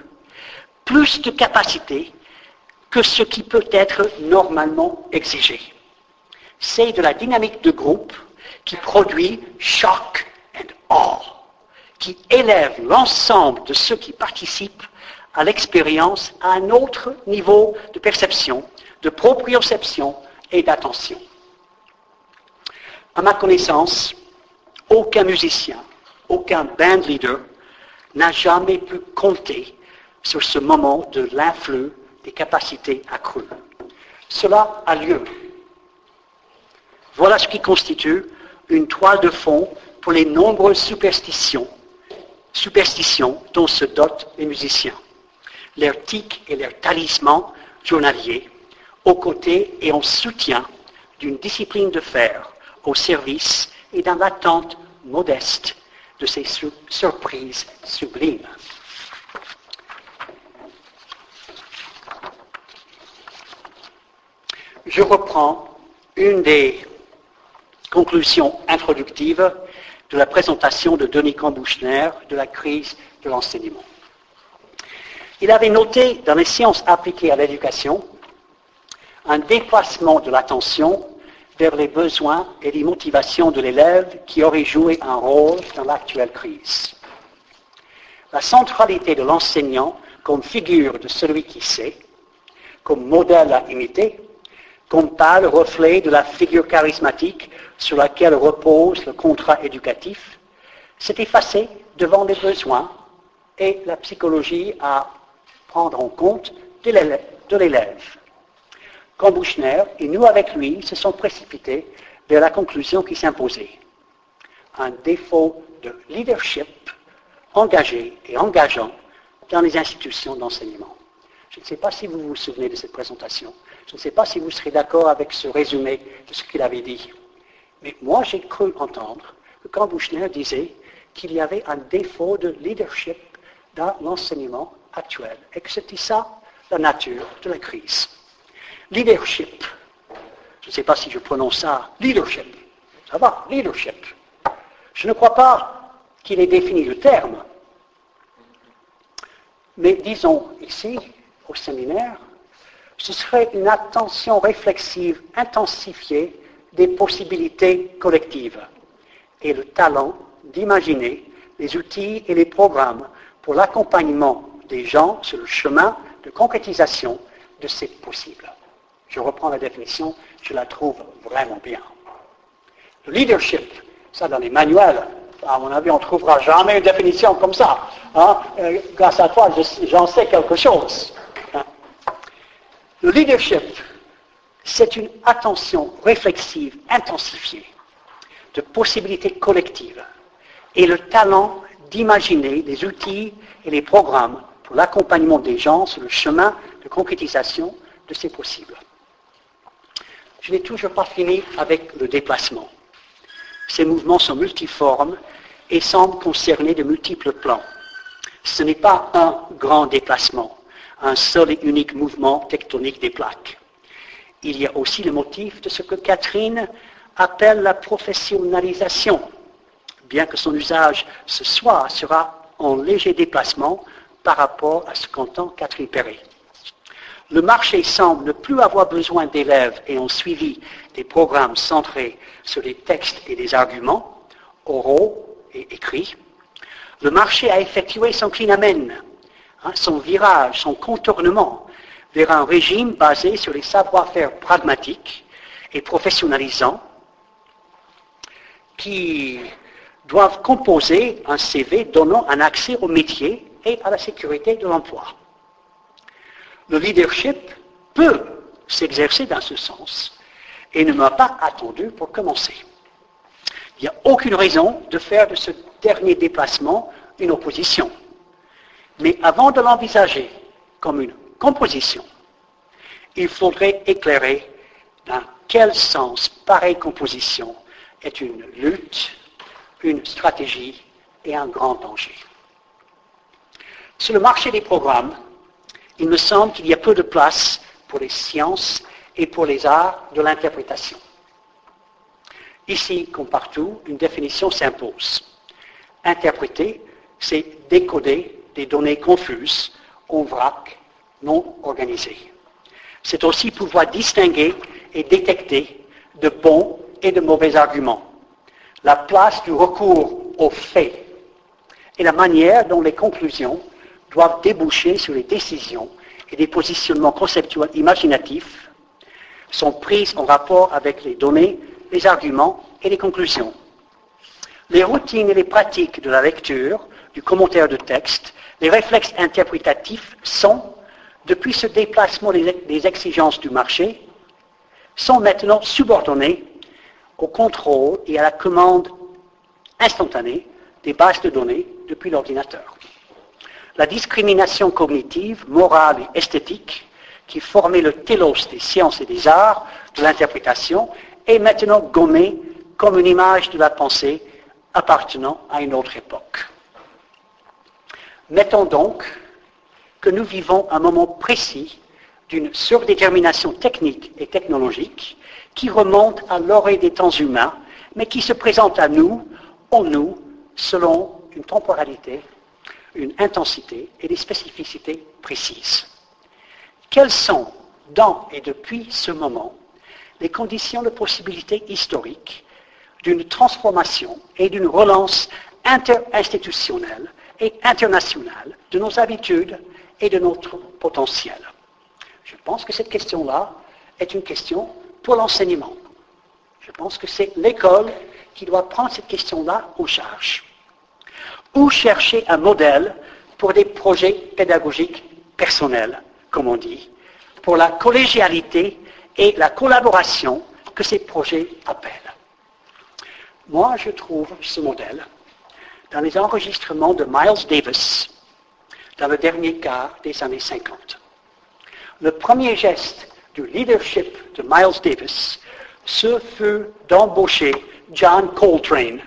plus de capacités que ce qui peut être normalement exigé. C'est de la dynamique de groupe qui produit choc and awe, qui élève l'ensemble de ceux qui participent à l'expérience à un autre niveau de perception, de proprioception et d'attention. À ma connaissance, aucun musicien, aucun band leader n'a jamais pu compter sur ce moment de l'influx des capacités accrues. Cela a lieu. Voilà ce qui constitue une toile de fond pour les nombreuses superstitions, superstitions dont se dotent les musiciens leurs tics et leurs talismans journaliers, aux côtés et en soutien d'une discipline de fer au service et dans l'attente modeste de ces surprises sublimes. Je reprends une des conclusions introductives de la présentation de Denis Cambouchner de la crise de l'enseignement. Il avait noté dans les sciences appliquées à l'éducation un déplacement de l'attention vers les besoins et les motivations de l'élève qui aurait joué un rôle dans l'actuelle crise. La centralité de l'enseignant comme figure de celui qui sait, comme modèle à imiter, comme pâle reflet de la figure charismatique sur laquelle repose le contrat éducatif, s'est effacé devant les besoins et la psychologie a prendre en compte de l'élève. Quand Bouchner et nous avec lui se sont précipités vers la conclusion qui s'imposait. Un défaut de leadership engagé et engageant dans les institutions d'enseignement. Je ne sais pas si vous vous souvenez de cette présentation. Je ne sais pas si vous serez d'accord avec ce résumé de ce qu'il avait dit. Mais moi, j'ai cru entendre que quand Bouchner disait qu'il y avait un défaut de leadership dans l'enseignement actuelle et que c'était ça la nature de la crise. Leadership. Je ne sais pas si je prononce ça. Leadership. Ça va, leadership. Je ne crois pas qu'il ait défini le terme. Mais disons ici, au séminaire, ce serait une attention réflexive intensifiée des possibilités collectives et le talent d'imaginer les outils et les programmes pour l'accompagnement des gens sur le chemin de concrétisation de ces possibles. Je reprends la définition, je la trouve vraiment bien. Le leadership, ça dans les manuels, à mon avis, on ne trouvera jamais une définition comme ça. Hein. Euh, grâce à toi, j'en sais quelque chose. Hein. Le leadership, c'est une attention réflexive intensifiée de possibilités collectives et le talent d'imaginer les outils et les programmes pour l'accompagnement des gens sur le chemin de concrétisation de ces possibles. Je n'ai toujours pas fini avec le déplacement. Ces mouvements sont multiformes et semblent concerner de multiples plans. Ce n'est pas un grand déplacement, un seul et unique mouvement tectonique des plaques. Il y a aussi le motif de ce que Catherine appelle la professionnalisation, bien que son usage ce soir sera en léger déplacement par rapport à ce qu'entend Catherine Perret. Le marché semble ne plus avoir besoin d'élèves ayant suivi des programmes centrés sur les textes et les arguments, oraux et écrits. Le marché a effectué son clinamen, hein, son virage, son contournement vers un régime basé sur les savoir-faire pragmatiques et professionnalisants qui doivent composer un CV donnant un accès au métier et à la sécurité de l'emploi le leadership peut s'exercer dans ce sens et ne m'a pas attendu pour commencer. Il n'y a aucune raison de faire de ce dernier déplacement une opposition. Mais avant de l'envisager comme une composition, il faudrait éclairer dans quel sens pareille composition est une lutte, une stratégie et un grand danger. Sur le marché des programmes, il me semble qu'il y a peu de place pour les sciences et pour les arts de l'interprétation. Ici, comme partout, une définition s'impose. Interpréter, c'est décoder des données confuses en vrac non organisées. C'est aussi pouvoir distinguer et détecter de bons et de mauvais arguments. La place du recours aux faits et la manière dont les conclusions doivent déboucher sur les décisions et des positionnements conceptuels imaginatifs sont prises en rapport avec les données, les arguments et les conclusions. Les routines et les pratiques de la lecture, du commentaire de texte, les réflexes interprétatifs sont, depuis ce déplacement des exigences du marché, sont maintenant subordonnés au contrôle et à la commande instantanée des bases de données depuis l'ordinateur la discrimination cognitive, morale et esthétique qui formait le télos des sciences et des arts, de l'interprétation, est maintenant gommée comme une image de la pensée appartenant à une autre époque. Mettons donc que nous vivons un moment précis d'une surdétermination technique et technologique qui remonte à l'oreille des temps humains, mais qui se présente à nous, en nous, selon une temporalité une intensité et des spécificités précises. Quelles sont, dans et depuis ce moment, les conditions de possibilité historique d'une transformation et d'une relance interinstitutionnelle et internationale de nos habitudes et de notre potentiel? Je pense que cette question-là est une question pour l'enseignement. Je pense que c'est l'école qui doit prendre cette question-là en charge ou chercher un modèle pour des projets pédagogiques personnels, comme on dit, pour la collégialité et la collaboration que ces projets appellent. Moi, je trouve ce modèle dans les enregistrements de Miles Davis dans le dernier quart des années 50. Le premier geste du leadership de Miles Davis, ce fut d'embaucher John Coltrane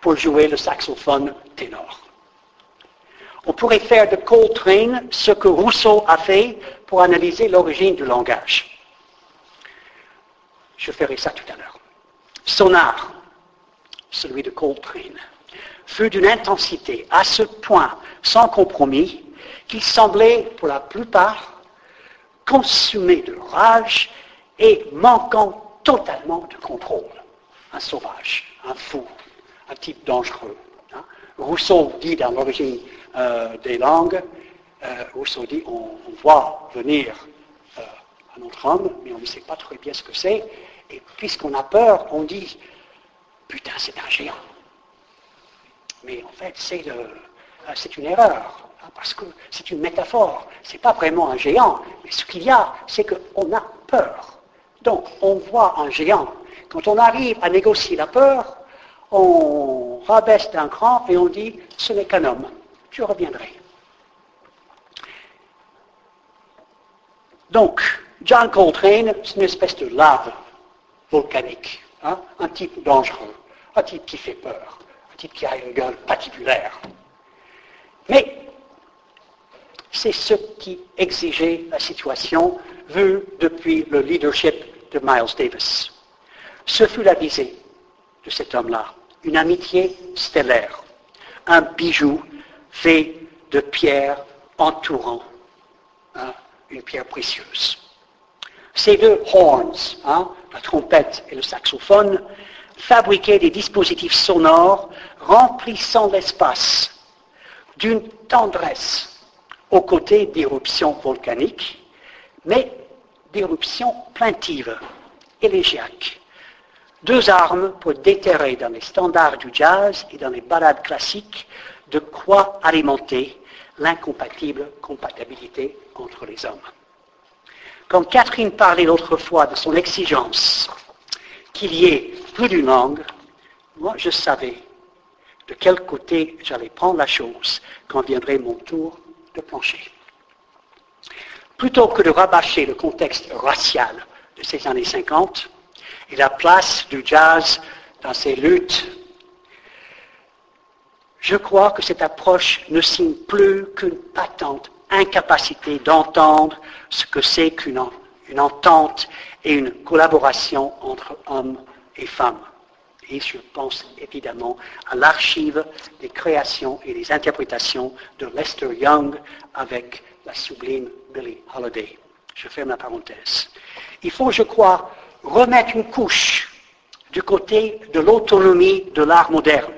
pour jouer le saxophone ténor. On pourrait faire de Coltrane ce que Rousseau a fait pour analyser l'origine du langage. Je ferai ça tout à l'heure. Son art, celui de Coltrane, fut d'une intensité à ce point sans compromis qu'il semblait, pour la plupart, consumé de rage et manquant totalement de contrôle. Un sauvage, un fou, un type dangereux. Hein. Rousseau dit dans l'origine euh, des langues, euh, Rousseau dit on, voit venir euh, un autre homme, mais on ne sait pas très bien ce que c'est, et puisqu'on a peur, on dit putain c'est un géant. Mais en fait c'est une erreur. Ah, parce que c'est une métaphore. Ce n'est pas vraiment un géant, mais ce qu'il y a, c'est qu'on a peur. Donc, on voit un géant. Quand on arrive à négocier la peur, on rabaisse d'un cran et on dit ce n'est qu'un homme. Je reviendrai. Donc, John Coltrane, c'est une espèce de lave volcanique, hein, un type dangereux, un type qui fait peur, un type qui a une gueule particulière. Mais c'est ce qui exigeait la situation vue depuis le leadership de Miles Davis. Ce fut la visée de cet homme-là, une amitié stellaire, un bijou fait de pierres entourant hein, une pierre précieuse. Ces deux horns, hein, la trompette et le saxophone, fabriquaient des dispositifs sonores remplissant l'espace d'une tendresse aux côtés d'éruptions volcaniques, mais d'éruptions plaintives, élégiaques. Deux armes pour déterrer dans les standards du jazz et dans les balades classiques de quoi alimenter l'incompatible compatibilité entre les hommes. Quand Catherine parlait l'autre fois de son exigence qu'il y ait plus d'une langue, moi je savais de quel côté j'allais prendre la chose quand viendrait mon tour plancher. Plutôt que de rabâcher le contexte racial de ces années 50 et la place du jazz dans ces luttes, je crois que cette approche ne signe plus qu'une patente incapacité d'entendre ce que c'est qu'une entente et une collaboration entre hommes et femmes. Et je pense évidemment à l'archive des créations et des interprétations de Lester Young avec la sublime Billie Holiday. Je ferme la parenthèse. Il faut, je crois, remettre une couche du côté de l'autonomie de l'art moderne,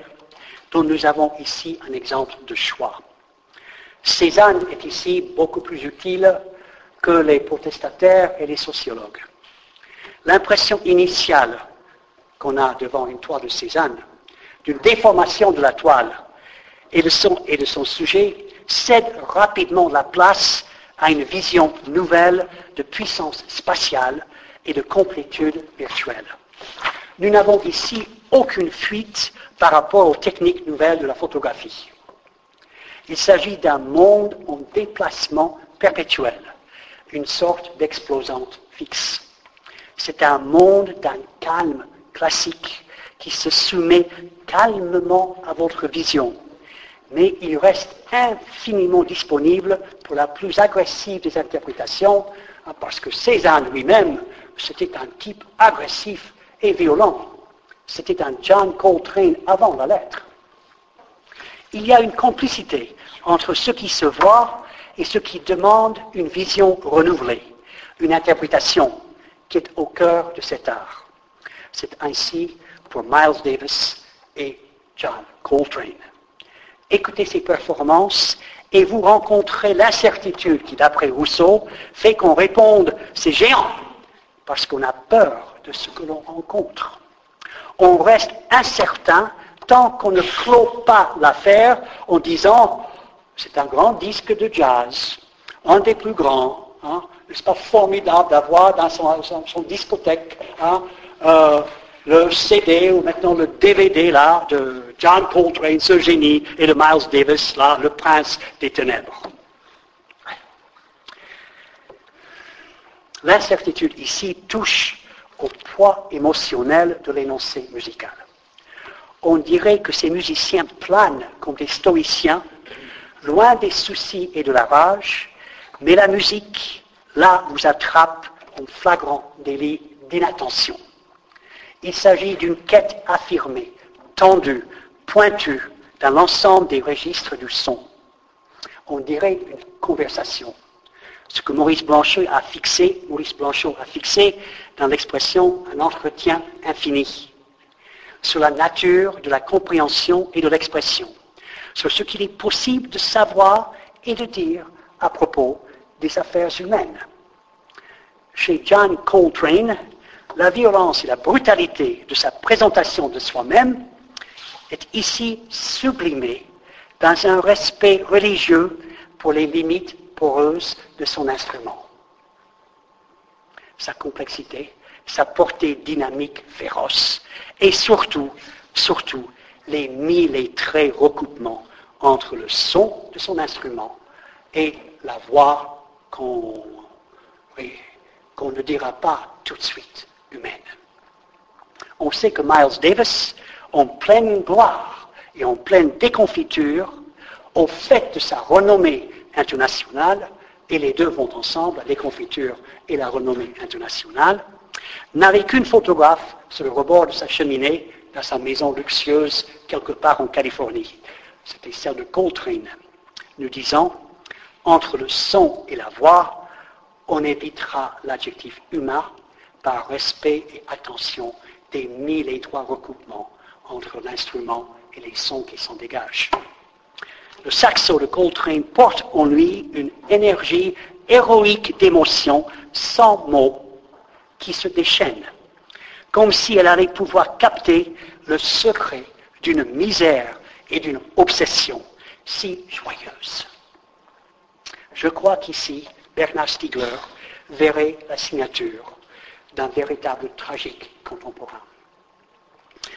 dont nous avons ici un exemple de choix. Cézanne est ici beaucoup plus utile que les protestataires et les sociologues. L'impression initiale qu'on a devant une toile de Cézanne, d'une déformation de la toile et de son, sujet, cède rapidement la place à une vision nouvelle de puissance spatiale et de complétude virtuelle. Nous n'avons ici aucune fuite par rapport aux techniques nouvelles de la photographie. Il s'agit d'un monde en déplacement perpétuel, une sorte d'explosante fixe. C'est un monde d'un calme classique qui se soumet calmement à votre vision. Mais il reste infiniment disponible pour la plus agressive des interprétations, parce que Cézanne lui-même, c'était un type agressif et violent. C'était un John Coltrane avant la lettre. Il y a une complicité entre ce qui se voit et ce qui demande une vision renouvelée, une interprétation qui est au cœur de cet art. C'est ainsi pour Miles Davis et John Coltrane. Écoutez ces performances et vous rencontrez l'incertitude qui, d'après Rousseau, fait qu'on réponde c'est géant parce qu'on a peur de ce que l'on rencontre. On reste incertain tant qu'on ne clôt pas l'affaire en disant c'est un grand disque de jazz, un des plus grands, hein, n'est-ce pas formidable d'avoir dans son, discothèque hein, euh, le CD ou maintenant le DVD là de John Coltrane, ce génie, et de Miles Davis, là, le prince des ténèbres. L'incertitude ici touche au poids émotionnel de l'énoncé musical. On dirait que ces musiciens planent comme des stoïciens, loin des soucis et de la rage, mais la musique, là, vous attrape en flagrant délit d'inattention. Il s'agit d'une quête affirmée, tendue, pointue dans l'ensemble des registres du son. On dirait une conversation. Ce que Maurice Blanchot a fixé, Maurice Blanchot a fixé dans l'expression un entretien infini sur la nature de la compréhension et de l'expression, sur ce qu'il est possible de savoir et de dire à propos des affaires humaines. Chez John Coltrane, la violence et la brutalité de sa présentation de soi-même est ici sublimée dans un respect religieux pour les limites poreuses de son instrument. Sa complexité, sa portée dynamique féroce et surtout, surtout, les mille et très recoupements entre le son de son instrument et la voix qu'on ne dira pas tout de suite humaine. On sait que Miles Davis, en pleine gloire et en pleine déconfiture, au fait de sa renommée internationale, et les deux vont ensemble, les confitures et la renommée internationale, n'avait qu'une photographe sur le rebord de sa cheminée dans sa maison luxueuse quelque part en Californie. C'était celle de Coltrane, nous disant, entre le son et la voix, on évitera l'adjectif humain par respect et attention des mille et trois recoupements entre l'instrument et les sons qui s'en dégagent. Le saxo de Coltrane porte en lui une énergie héroïque d'émotion sans mots qui se déchaîne, comme si elle allait pouvoir capter le secret d'une misère et d'une obsession si joyeuse. Je crois qu'ici, Bernard Stiegler verrait la signature d'un véritable tragique contemporain.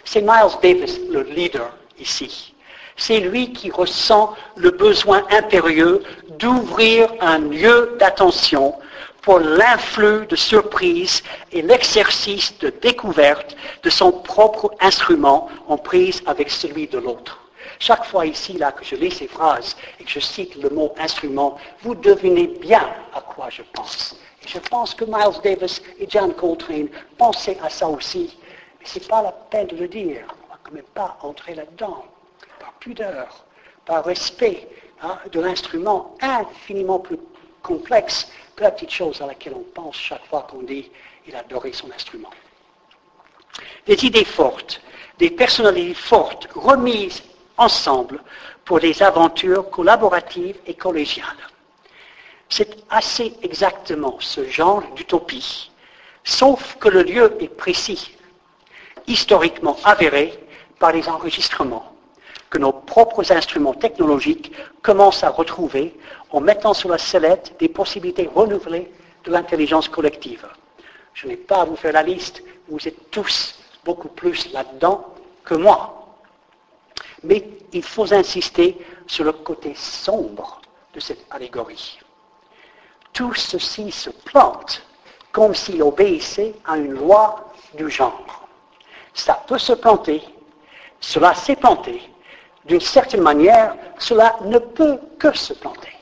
C'est Miles Davis, le leader ici. C'est lui qui ressent le besoin impérieux d'ouvrir un lieu d'attention pour l'influx de surprise et l'exercice de découverte de son propre instrument en prise avec celui de l'autre. Chaque fois ici, là, que je lis ces phrases et que je cite le mot instrument, vous devinez bien à quoi je pense. Et je pense que Miles Davis et John Coltrane pensaient à ça aussi. Mais ce n'est pas la peine de le dire. On ne va quand même pas entrer là-dedans. Pudeur, par respect hein, de l'instrument infiniment plus complexe que la petite chose à laquelle on pense chaque fois qu'on dit il adorait son instrument. Des idées fortes, des personnalités fortes, remises ensemble pour des aventures collaboratives et collégiales. C'est assez exactement ce genre d'utopie, sauf que le lieu est précis, historiquement avéré par les enregistrements que nos propres instruments technologiques commencent à retrouver en mettant sur la sellette des possibilités renouvelées de l'intelligence collective. Je n'ai pas à vous faire la liste, vous êtes tous beaucoup plus là-dedans que moi. Mais il faut insister sur le côté sombre de cette allégorie. Tout ceci se plante comme s'il obéissait à une loi du genre. Ça peut se planter, cela s'est planté, d'une certaine manière, cela ne peut que se planter.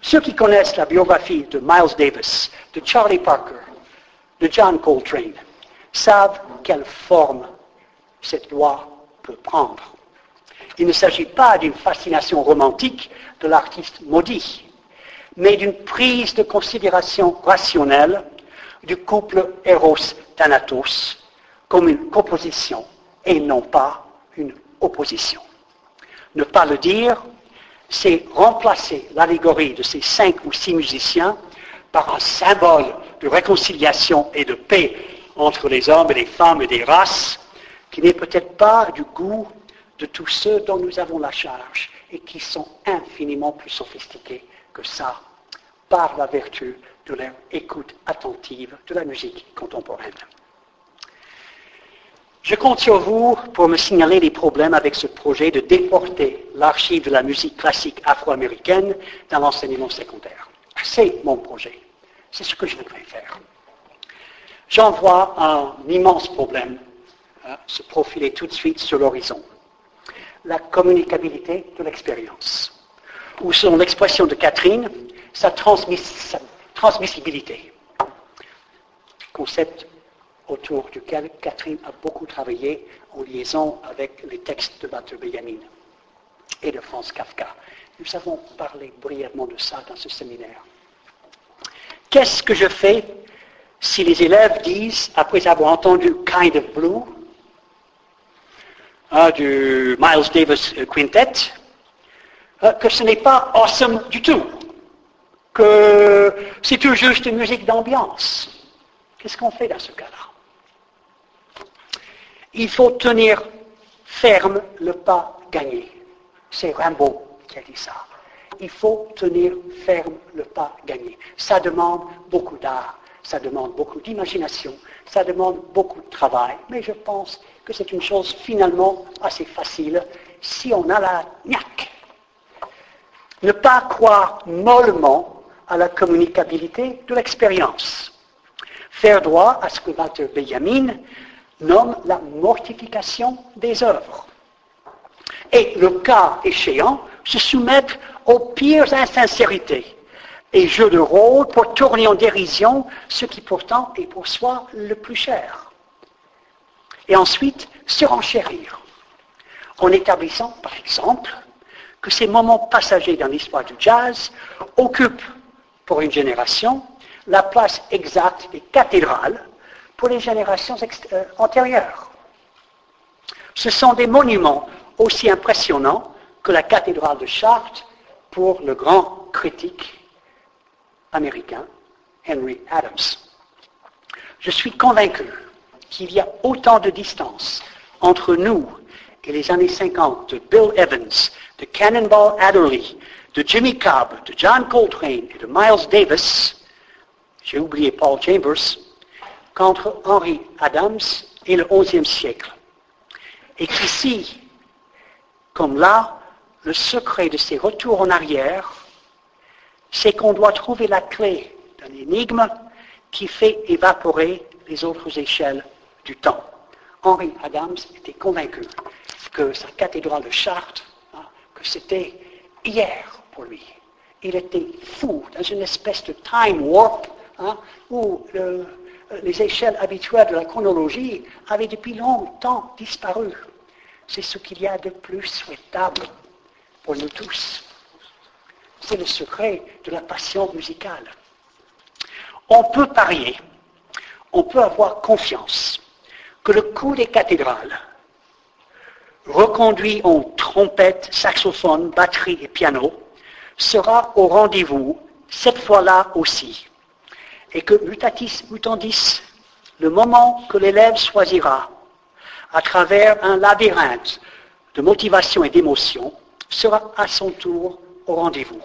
Ceux qui connaissent la biographie de Miles Davis, de Charlie Parker, de John Coltrane, savent quelle forme cette loi peut prendre. Il ne s'agit pas d'une fascination romantique de l'artiste maudit, mais d'une prise de considération rationnelle du couple Eros-Thanatos comme une composition et non pas une opposition. Ne pas le dire, c'est remplacer l'allégorie de ces cinq ou six musiciens par un symbole de réconciliation et de paix entre les hommes et les femmes et des races, qui n'est peut-être pas du goût de tous ceux dont nous avons la charge et qui sont infiniment plus sophistiqués que ça par la vertu de leur écoute attentive de la musique contemporaine. Je compte sur vous pour me signaler les problèmes avec ce projet de déporter l'archive de la musique classique afro-américaine dans l'enseignement secondaire. C'est mon projet. C'est ce que je voudrais faire. J'en vois un immense problème hein, se profiler tout de suite sur l'horizon. La communicabilité de l'expérience. Ou selon l'expression de Catherine, sa, sa transmissibilité. Concept autour duquel Catherine a beaucoup travaillé en liaison avec les textes de Walter Benjamin et de Franz Kafka. Nous avons parlé brièvement de ça dans ce séminaire. Qu'est-ce que je fais si les élèves disent, après avoir entendu Kind of Blue, hein, du Miles Davis Quintet, euh, que ce n'est pas awesome du tout, que c'est tout juste une musique d'ambiance? Qu'est-ce qu'on fait dans ce cas-là? Il faut tenir ferme le pas gagné. C'est Rimbaud qui a dit ça. Il faut tenir ferme le pas gagné. Ça demande beaucoup d'art, ça demande beaucoup d'imagination, ça demande beaucoup de travail, mais je pense que c'est une chose finalement assez facile si on a la niaque. Ne pas croire mollement à la communicabilité de l'expérience. Faire droit à ce que Walter Benjamin nomme la mortification des œuvres. Et le cas échéant, se soumettre aux pires insincérités et jeux de rôle pour tourner en dérision ce qui pourtant est pour soi le plus cher. Et ensuite, se renchérir en établissant, par exemple, que ces moments passagers dans l'histoire du jazz occupent pour une génération la place exacte des cathédrales pour les générations euh, antérieures. Ce sont des monuments aussi impressionnants que la cathédrale de Chartres pour le grand critique américain Henry Adams. Je suis convaincu qu'il y a autant de distance entre nous et les années 50 de Bill Evans, de Cannonball Adderley, de Jimmy Cobb, de John Coltrane et de Miles Davis, j'ai oublié Paul Chambers, qu'entre Henry Adams et le XIe siècle. Et qu'ici, comme là, le secret de ces retours en arrière, c'est qu'on doit trouver la clé d'un énigme qui fait évaporer les autres échelles du temps. Henry Adams était convaincu que sa cathédrale de Chartres, hein, que c'était hier pour lui. Il était fou dans une espèce de time warp hein, où les échelles habituelles de la chronologie avaient depuis longtemps disparu. C'est ce qu'il y a de plus souhaitable pour nous tous. C'est le secret de la passion musicale. On peut parier, on peut avoir confiance que le coup des cathédrales, reconduit en trompette, saxophone, batterie et piano, sera au rendez-vous cette fois-là aussi. Et que mutatis mutandis, le moment que l'élève choisira, à travers un labyrinthe de motivation et d'émotion, sera à son tour au rendez-vous.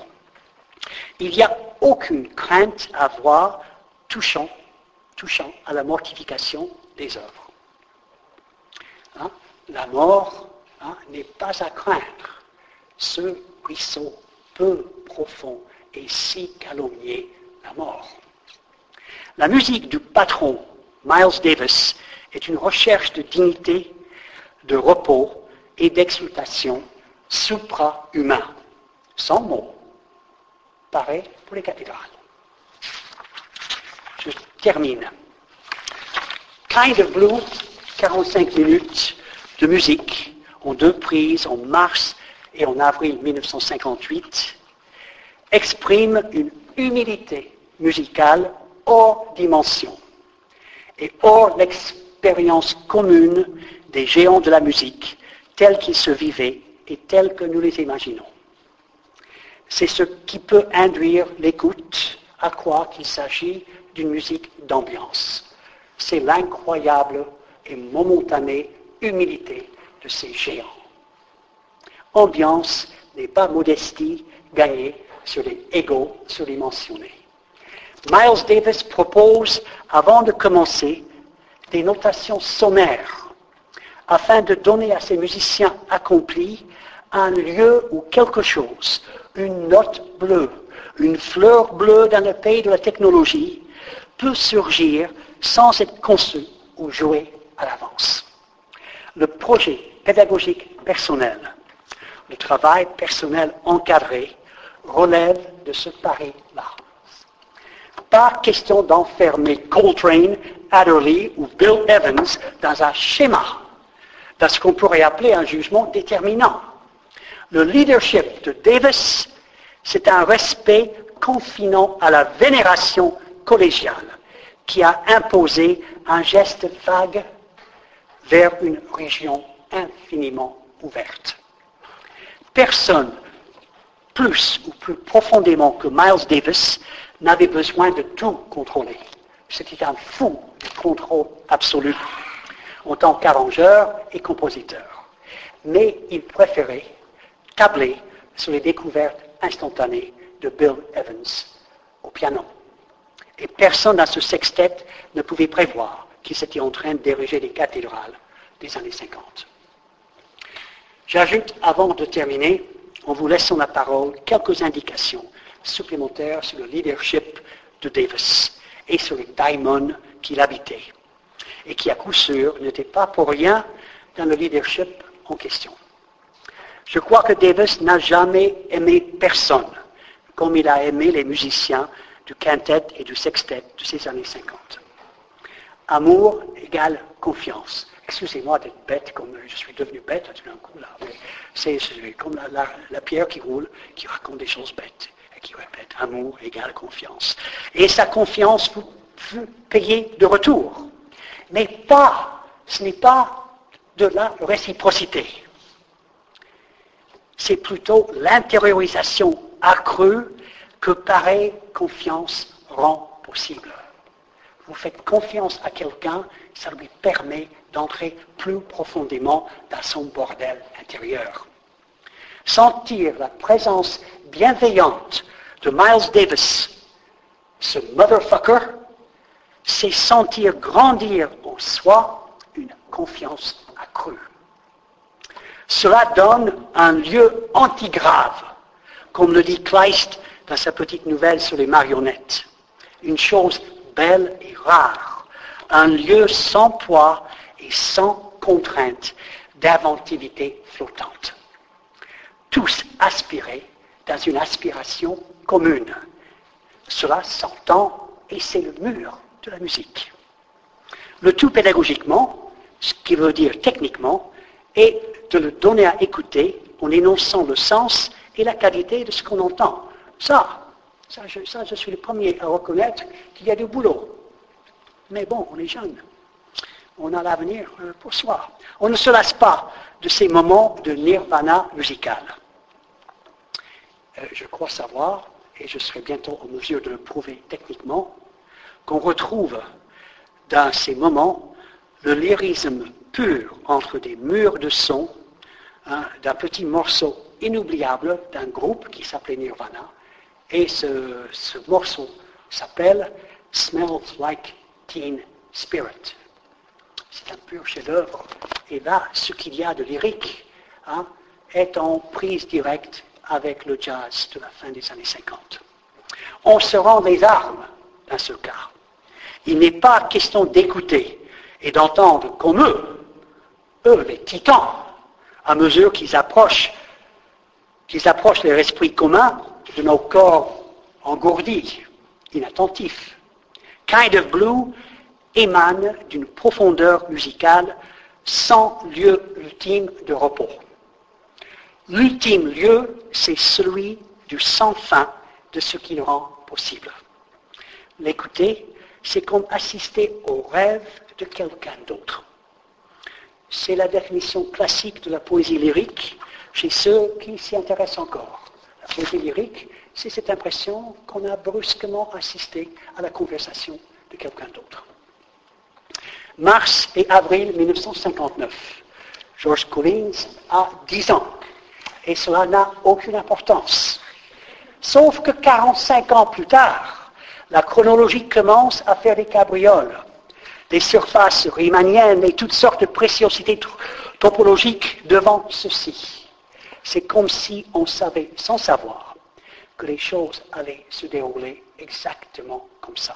Il n'y a aucune crainte à voir touchant, à la mortification des œuvres. Hein? La mort hein, n'est pas à craindre. Ce ruisseau peu profond et si calomnié, la mort. La musique du patron Miles Davis est une recherche de dignité, de repos et d'exultation supra-humain, sans mots. Pareil pour les cathédrales. Je termine. Kind of Blue, 45 minutes de musique en deux prises en mars et en avril 1958, exprime une humilité musicale hors dimension et hors l'expérience commune des géants de la musique tels qu'ils se vivaient et tels que nous les imaginons. C'est ce qui peut induire l'écoute à croire qu'il s'agit d'une musique d'ambiance. C'est l'incroyable et momentanée humilité de ces géants. Ambiance n'est pas modestie gagnée sur les égaux surdimensionnés. Miles Davis propose, avant de commencer, des notations sommaires afin de donner à ces musiciens accomplis un lieu ou quelque chose, une note bleue, une fleur bleue dans le pays de la technologie, peut surgir sans être conçu ou joué à l'avance. Le projet pédagogique personnel, le travail personnel encadré, relève de ce pari-là. Pas question d'enfermer Coltrane Adderley ou Bill Evans dans un schéma, dans ce qu'on pourrait appeler un jugement déterminant. Le leadership de Davis, c'est un respect confinant à la vénération collégiale qui a imposé un geste vague vers une région infiniment ouverte. Personne, plus ou plus profondément que Miles Davis, n'avait besoin de tout contrôler. C'était un fou du contrôle absolu en tant qu'arrangeur et compositeur. Mais il préférait tabler sur les découvertes instantanées de Bill Evans au piano. Et personne dans ce sextet ne pouvait prévoir qu'il s'était en train de diriger les cathédrales des années 50. J'ajoute, avant de terminer, en vous laissant la parole, quelques indications supplémentaires sur le leadership de Davis et sur les daimons qu'il habitait, et qui à coup sûr n'étaient pas pour rien dans le leadership en question. Je crois que Davis n'a jamais aimé personne comme il a aimé les musiciens du quintet et du sextet de ces années 50. Amour égale confiance. Excusez-moi d'être bête, comme je suis devenu bête tout d'un coup là, c'est comme la, pierre qui roule, qui raconte des choses bêtes qui répète amour égale confiance. Et sa confiance vous, vous payez de retour. Mais pas, ce n'est pas de la réciprocité. C'est plutôt l'intériorisation accrue que pareille confiance rend possible. Vous faites confiance à quelqu'un, ça lui permet d'entrer plus profondément dans son bordel intérieur. Sentir la présence bienveillante de Miles Davis, ce motherfucker, c'est sentir grandir en soi une confiance accrue. Cela donne un lieu antigrave comme le dit Kleist dans sa petite nouvelle sur les marionnettes. Une chose belle et rare, un lieu sans poids et sans contrainte d'inventivité flottante. Tous aspirés dans une aspiration commune. Cela s'entend et c'est le mur de la musique. Le tout pédagogiquement, ce qui veut dire techniquement, est de le donner à écouter en énonçant le sens et la qualité de ce qu'on entend. Ça, ça je, suis le premier à reconnaître qu'il y a du boulot. Mais bon, on est jeune. On a l'avenir euh, pour soi. On ne se lasse pas de ces moments de nirvana musical. Euh, je crois savoir, et je serai bientôt en mesure de le prouver techniquement, qu'on retrouve dans ces moments le lyrisme pur entre des murs de son hein, d'un petit morceau inoubliable d'un groupe qui s'appelait Nirvana. Et ce, morceau s'appelle Smells Like Teen Spirit. C'est un pur chef-d'œuvre. Et là, ce qu'il y a de lyrique hein, est en prise directe avec le jazz de la fin des années 50. On se rend des armes dans ce cas. Il n'est pas question d'écouter et d'entendre comme eux, eux, les titans, à mesure qu'ils approchent qu'ils approchent leur esprit commun de nos corps engourdis, inattentifs. Kind of Blue émane d'une profondeur musicale sans lieu ultime de repos. L'ultime lieu, c'est celui du sans fin de ce qui le rend possible. L'écouter, c'est comme assister au rêve de quelqu'un d'autre. C'est la définition classique de la poésie lyrique chez ceux qui s'y intéressent encore. La poésie lyrique, c'est cette impression qu'on a brusquement assisté à la conversation de quelqu'un d'autre. Mars et avril 1959. George Collins a 10 ans et cela n'a aucune importance. Sauf que 45 ans plus tard, la chronologie commence à faire des cabrioles, des surfaces riemanniennes et toutes sortes de préciosités topologiques devant ceci. C'est comme si on savait, sans savoir, que les choses allaient se dérouler exactement comme ça.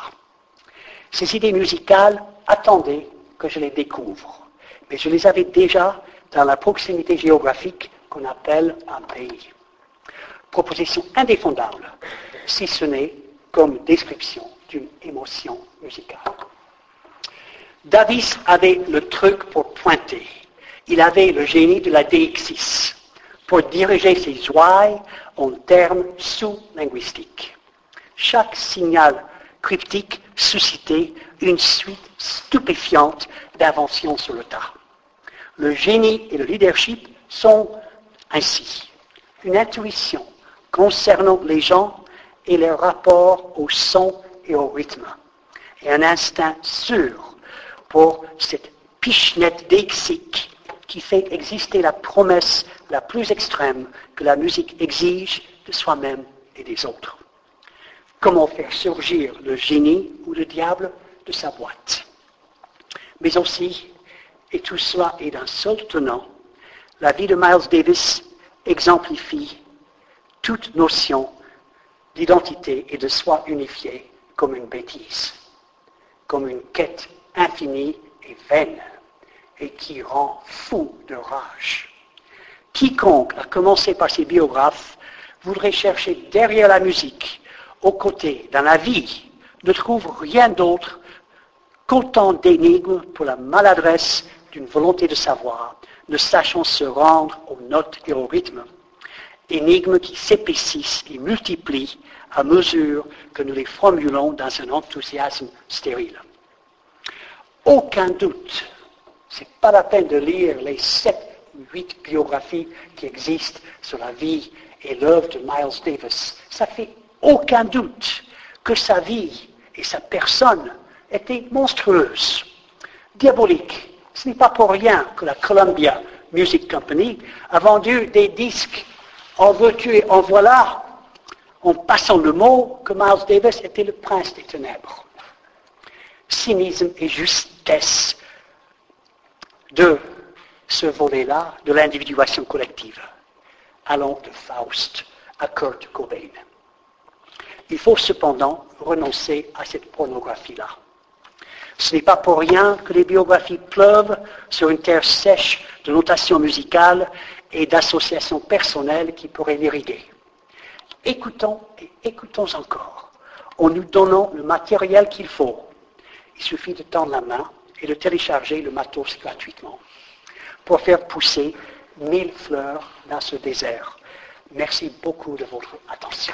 Ces idées musicales attendaient que je les découvre, mais je les avais déjà dans la proximité géographique qu'on appelle un pays. Proposition indéfendable, si ce n'est comme description d'une émotion musicale. Davis avait le truc pour pointer. Il avait le génie de la déixis pour diriger ses ouailles en termes sous-linguistiques. Chaque signal cryptique suscitait une suite stupéfiante d'inventions sur le tas. Le génie et le leadership sont ainsi une intuition concernant les gens et leur rapport au son et au rythme, et un instinct sûr pour cette pichenette déixique qui fait exister la promesse la plus extrême que la musique exige de soi-même et des autres. Comment faire surgir le génie ou le diable de sa boîte? Mais aussi, et tout cela est d'un seul tenant, la vie de Miles Davis exemplifie toute notion d'identité et de soi unifié comme une bêtise, comme une quête infinie et vaine, et qui rend fou de rage. Quiconque, à commencer par ses biographes, voudrait chercher derrière la musique, aux côtés, dans la vie, ne trouve rien d'autre qu'autant d'énigmes pour la maladresse d'une volonté de savoir, ne sachant se rendre aux notes et au rythme. Énigmes qui s'épaississent et multiplient à mesure que nous les formulons dans un enthousiasme stérile. Aucun doute, ce n'est pas la peine de lire les sept ou huit biographies qui existent sur la vie et l'œuvre de Miles Davis. Ça fait aucun doute que sa vie et sa personne étaient monstrueuses, diaboliques. Ce n'est pas pour rien que la Columbia Music Company a vendu des disques en veux-tu et en voilà, en passant le mot que Miles Davis était le prince des ténèbres. Cynisme et justesse de ce volet-là de l'individuation collective, allant de Faust à Kurt Cobain. Il faut cependant renoncer à cette pornographie-là. Ce n'est pas pour rien que les biographies pleuvent sur une terre sèche de notation musicale et d'associations personnelles qui pourraient l'irriguer. Écoutons et écoutons encore, en nous donnant le matériel qu'il faut. Il suffit de tendre la main et de télécharger le matos gratuitement pour faire pousser mille fleurs dans ce désert. Merci beaucoup de votre attention.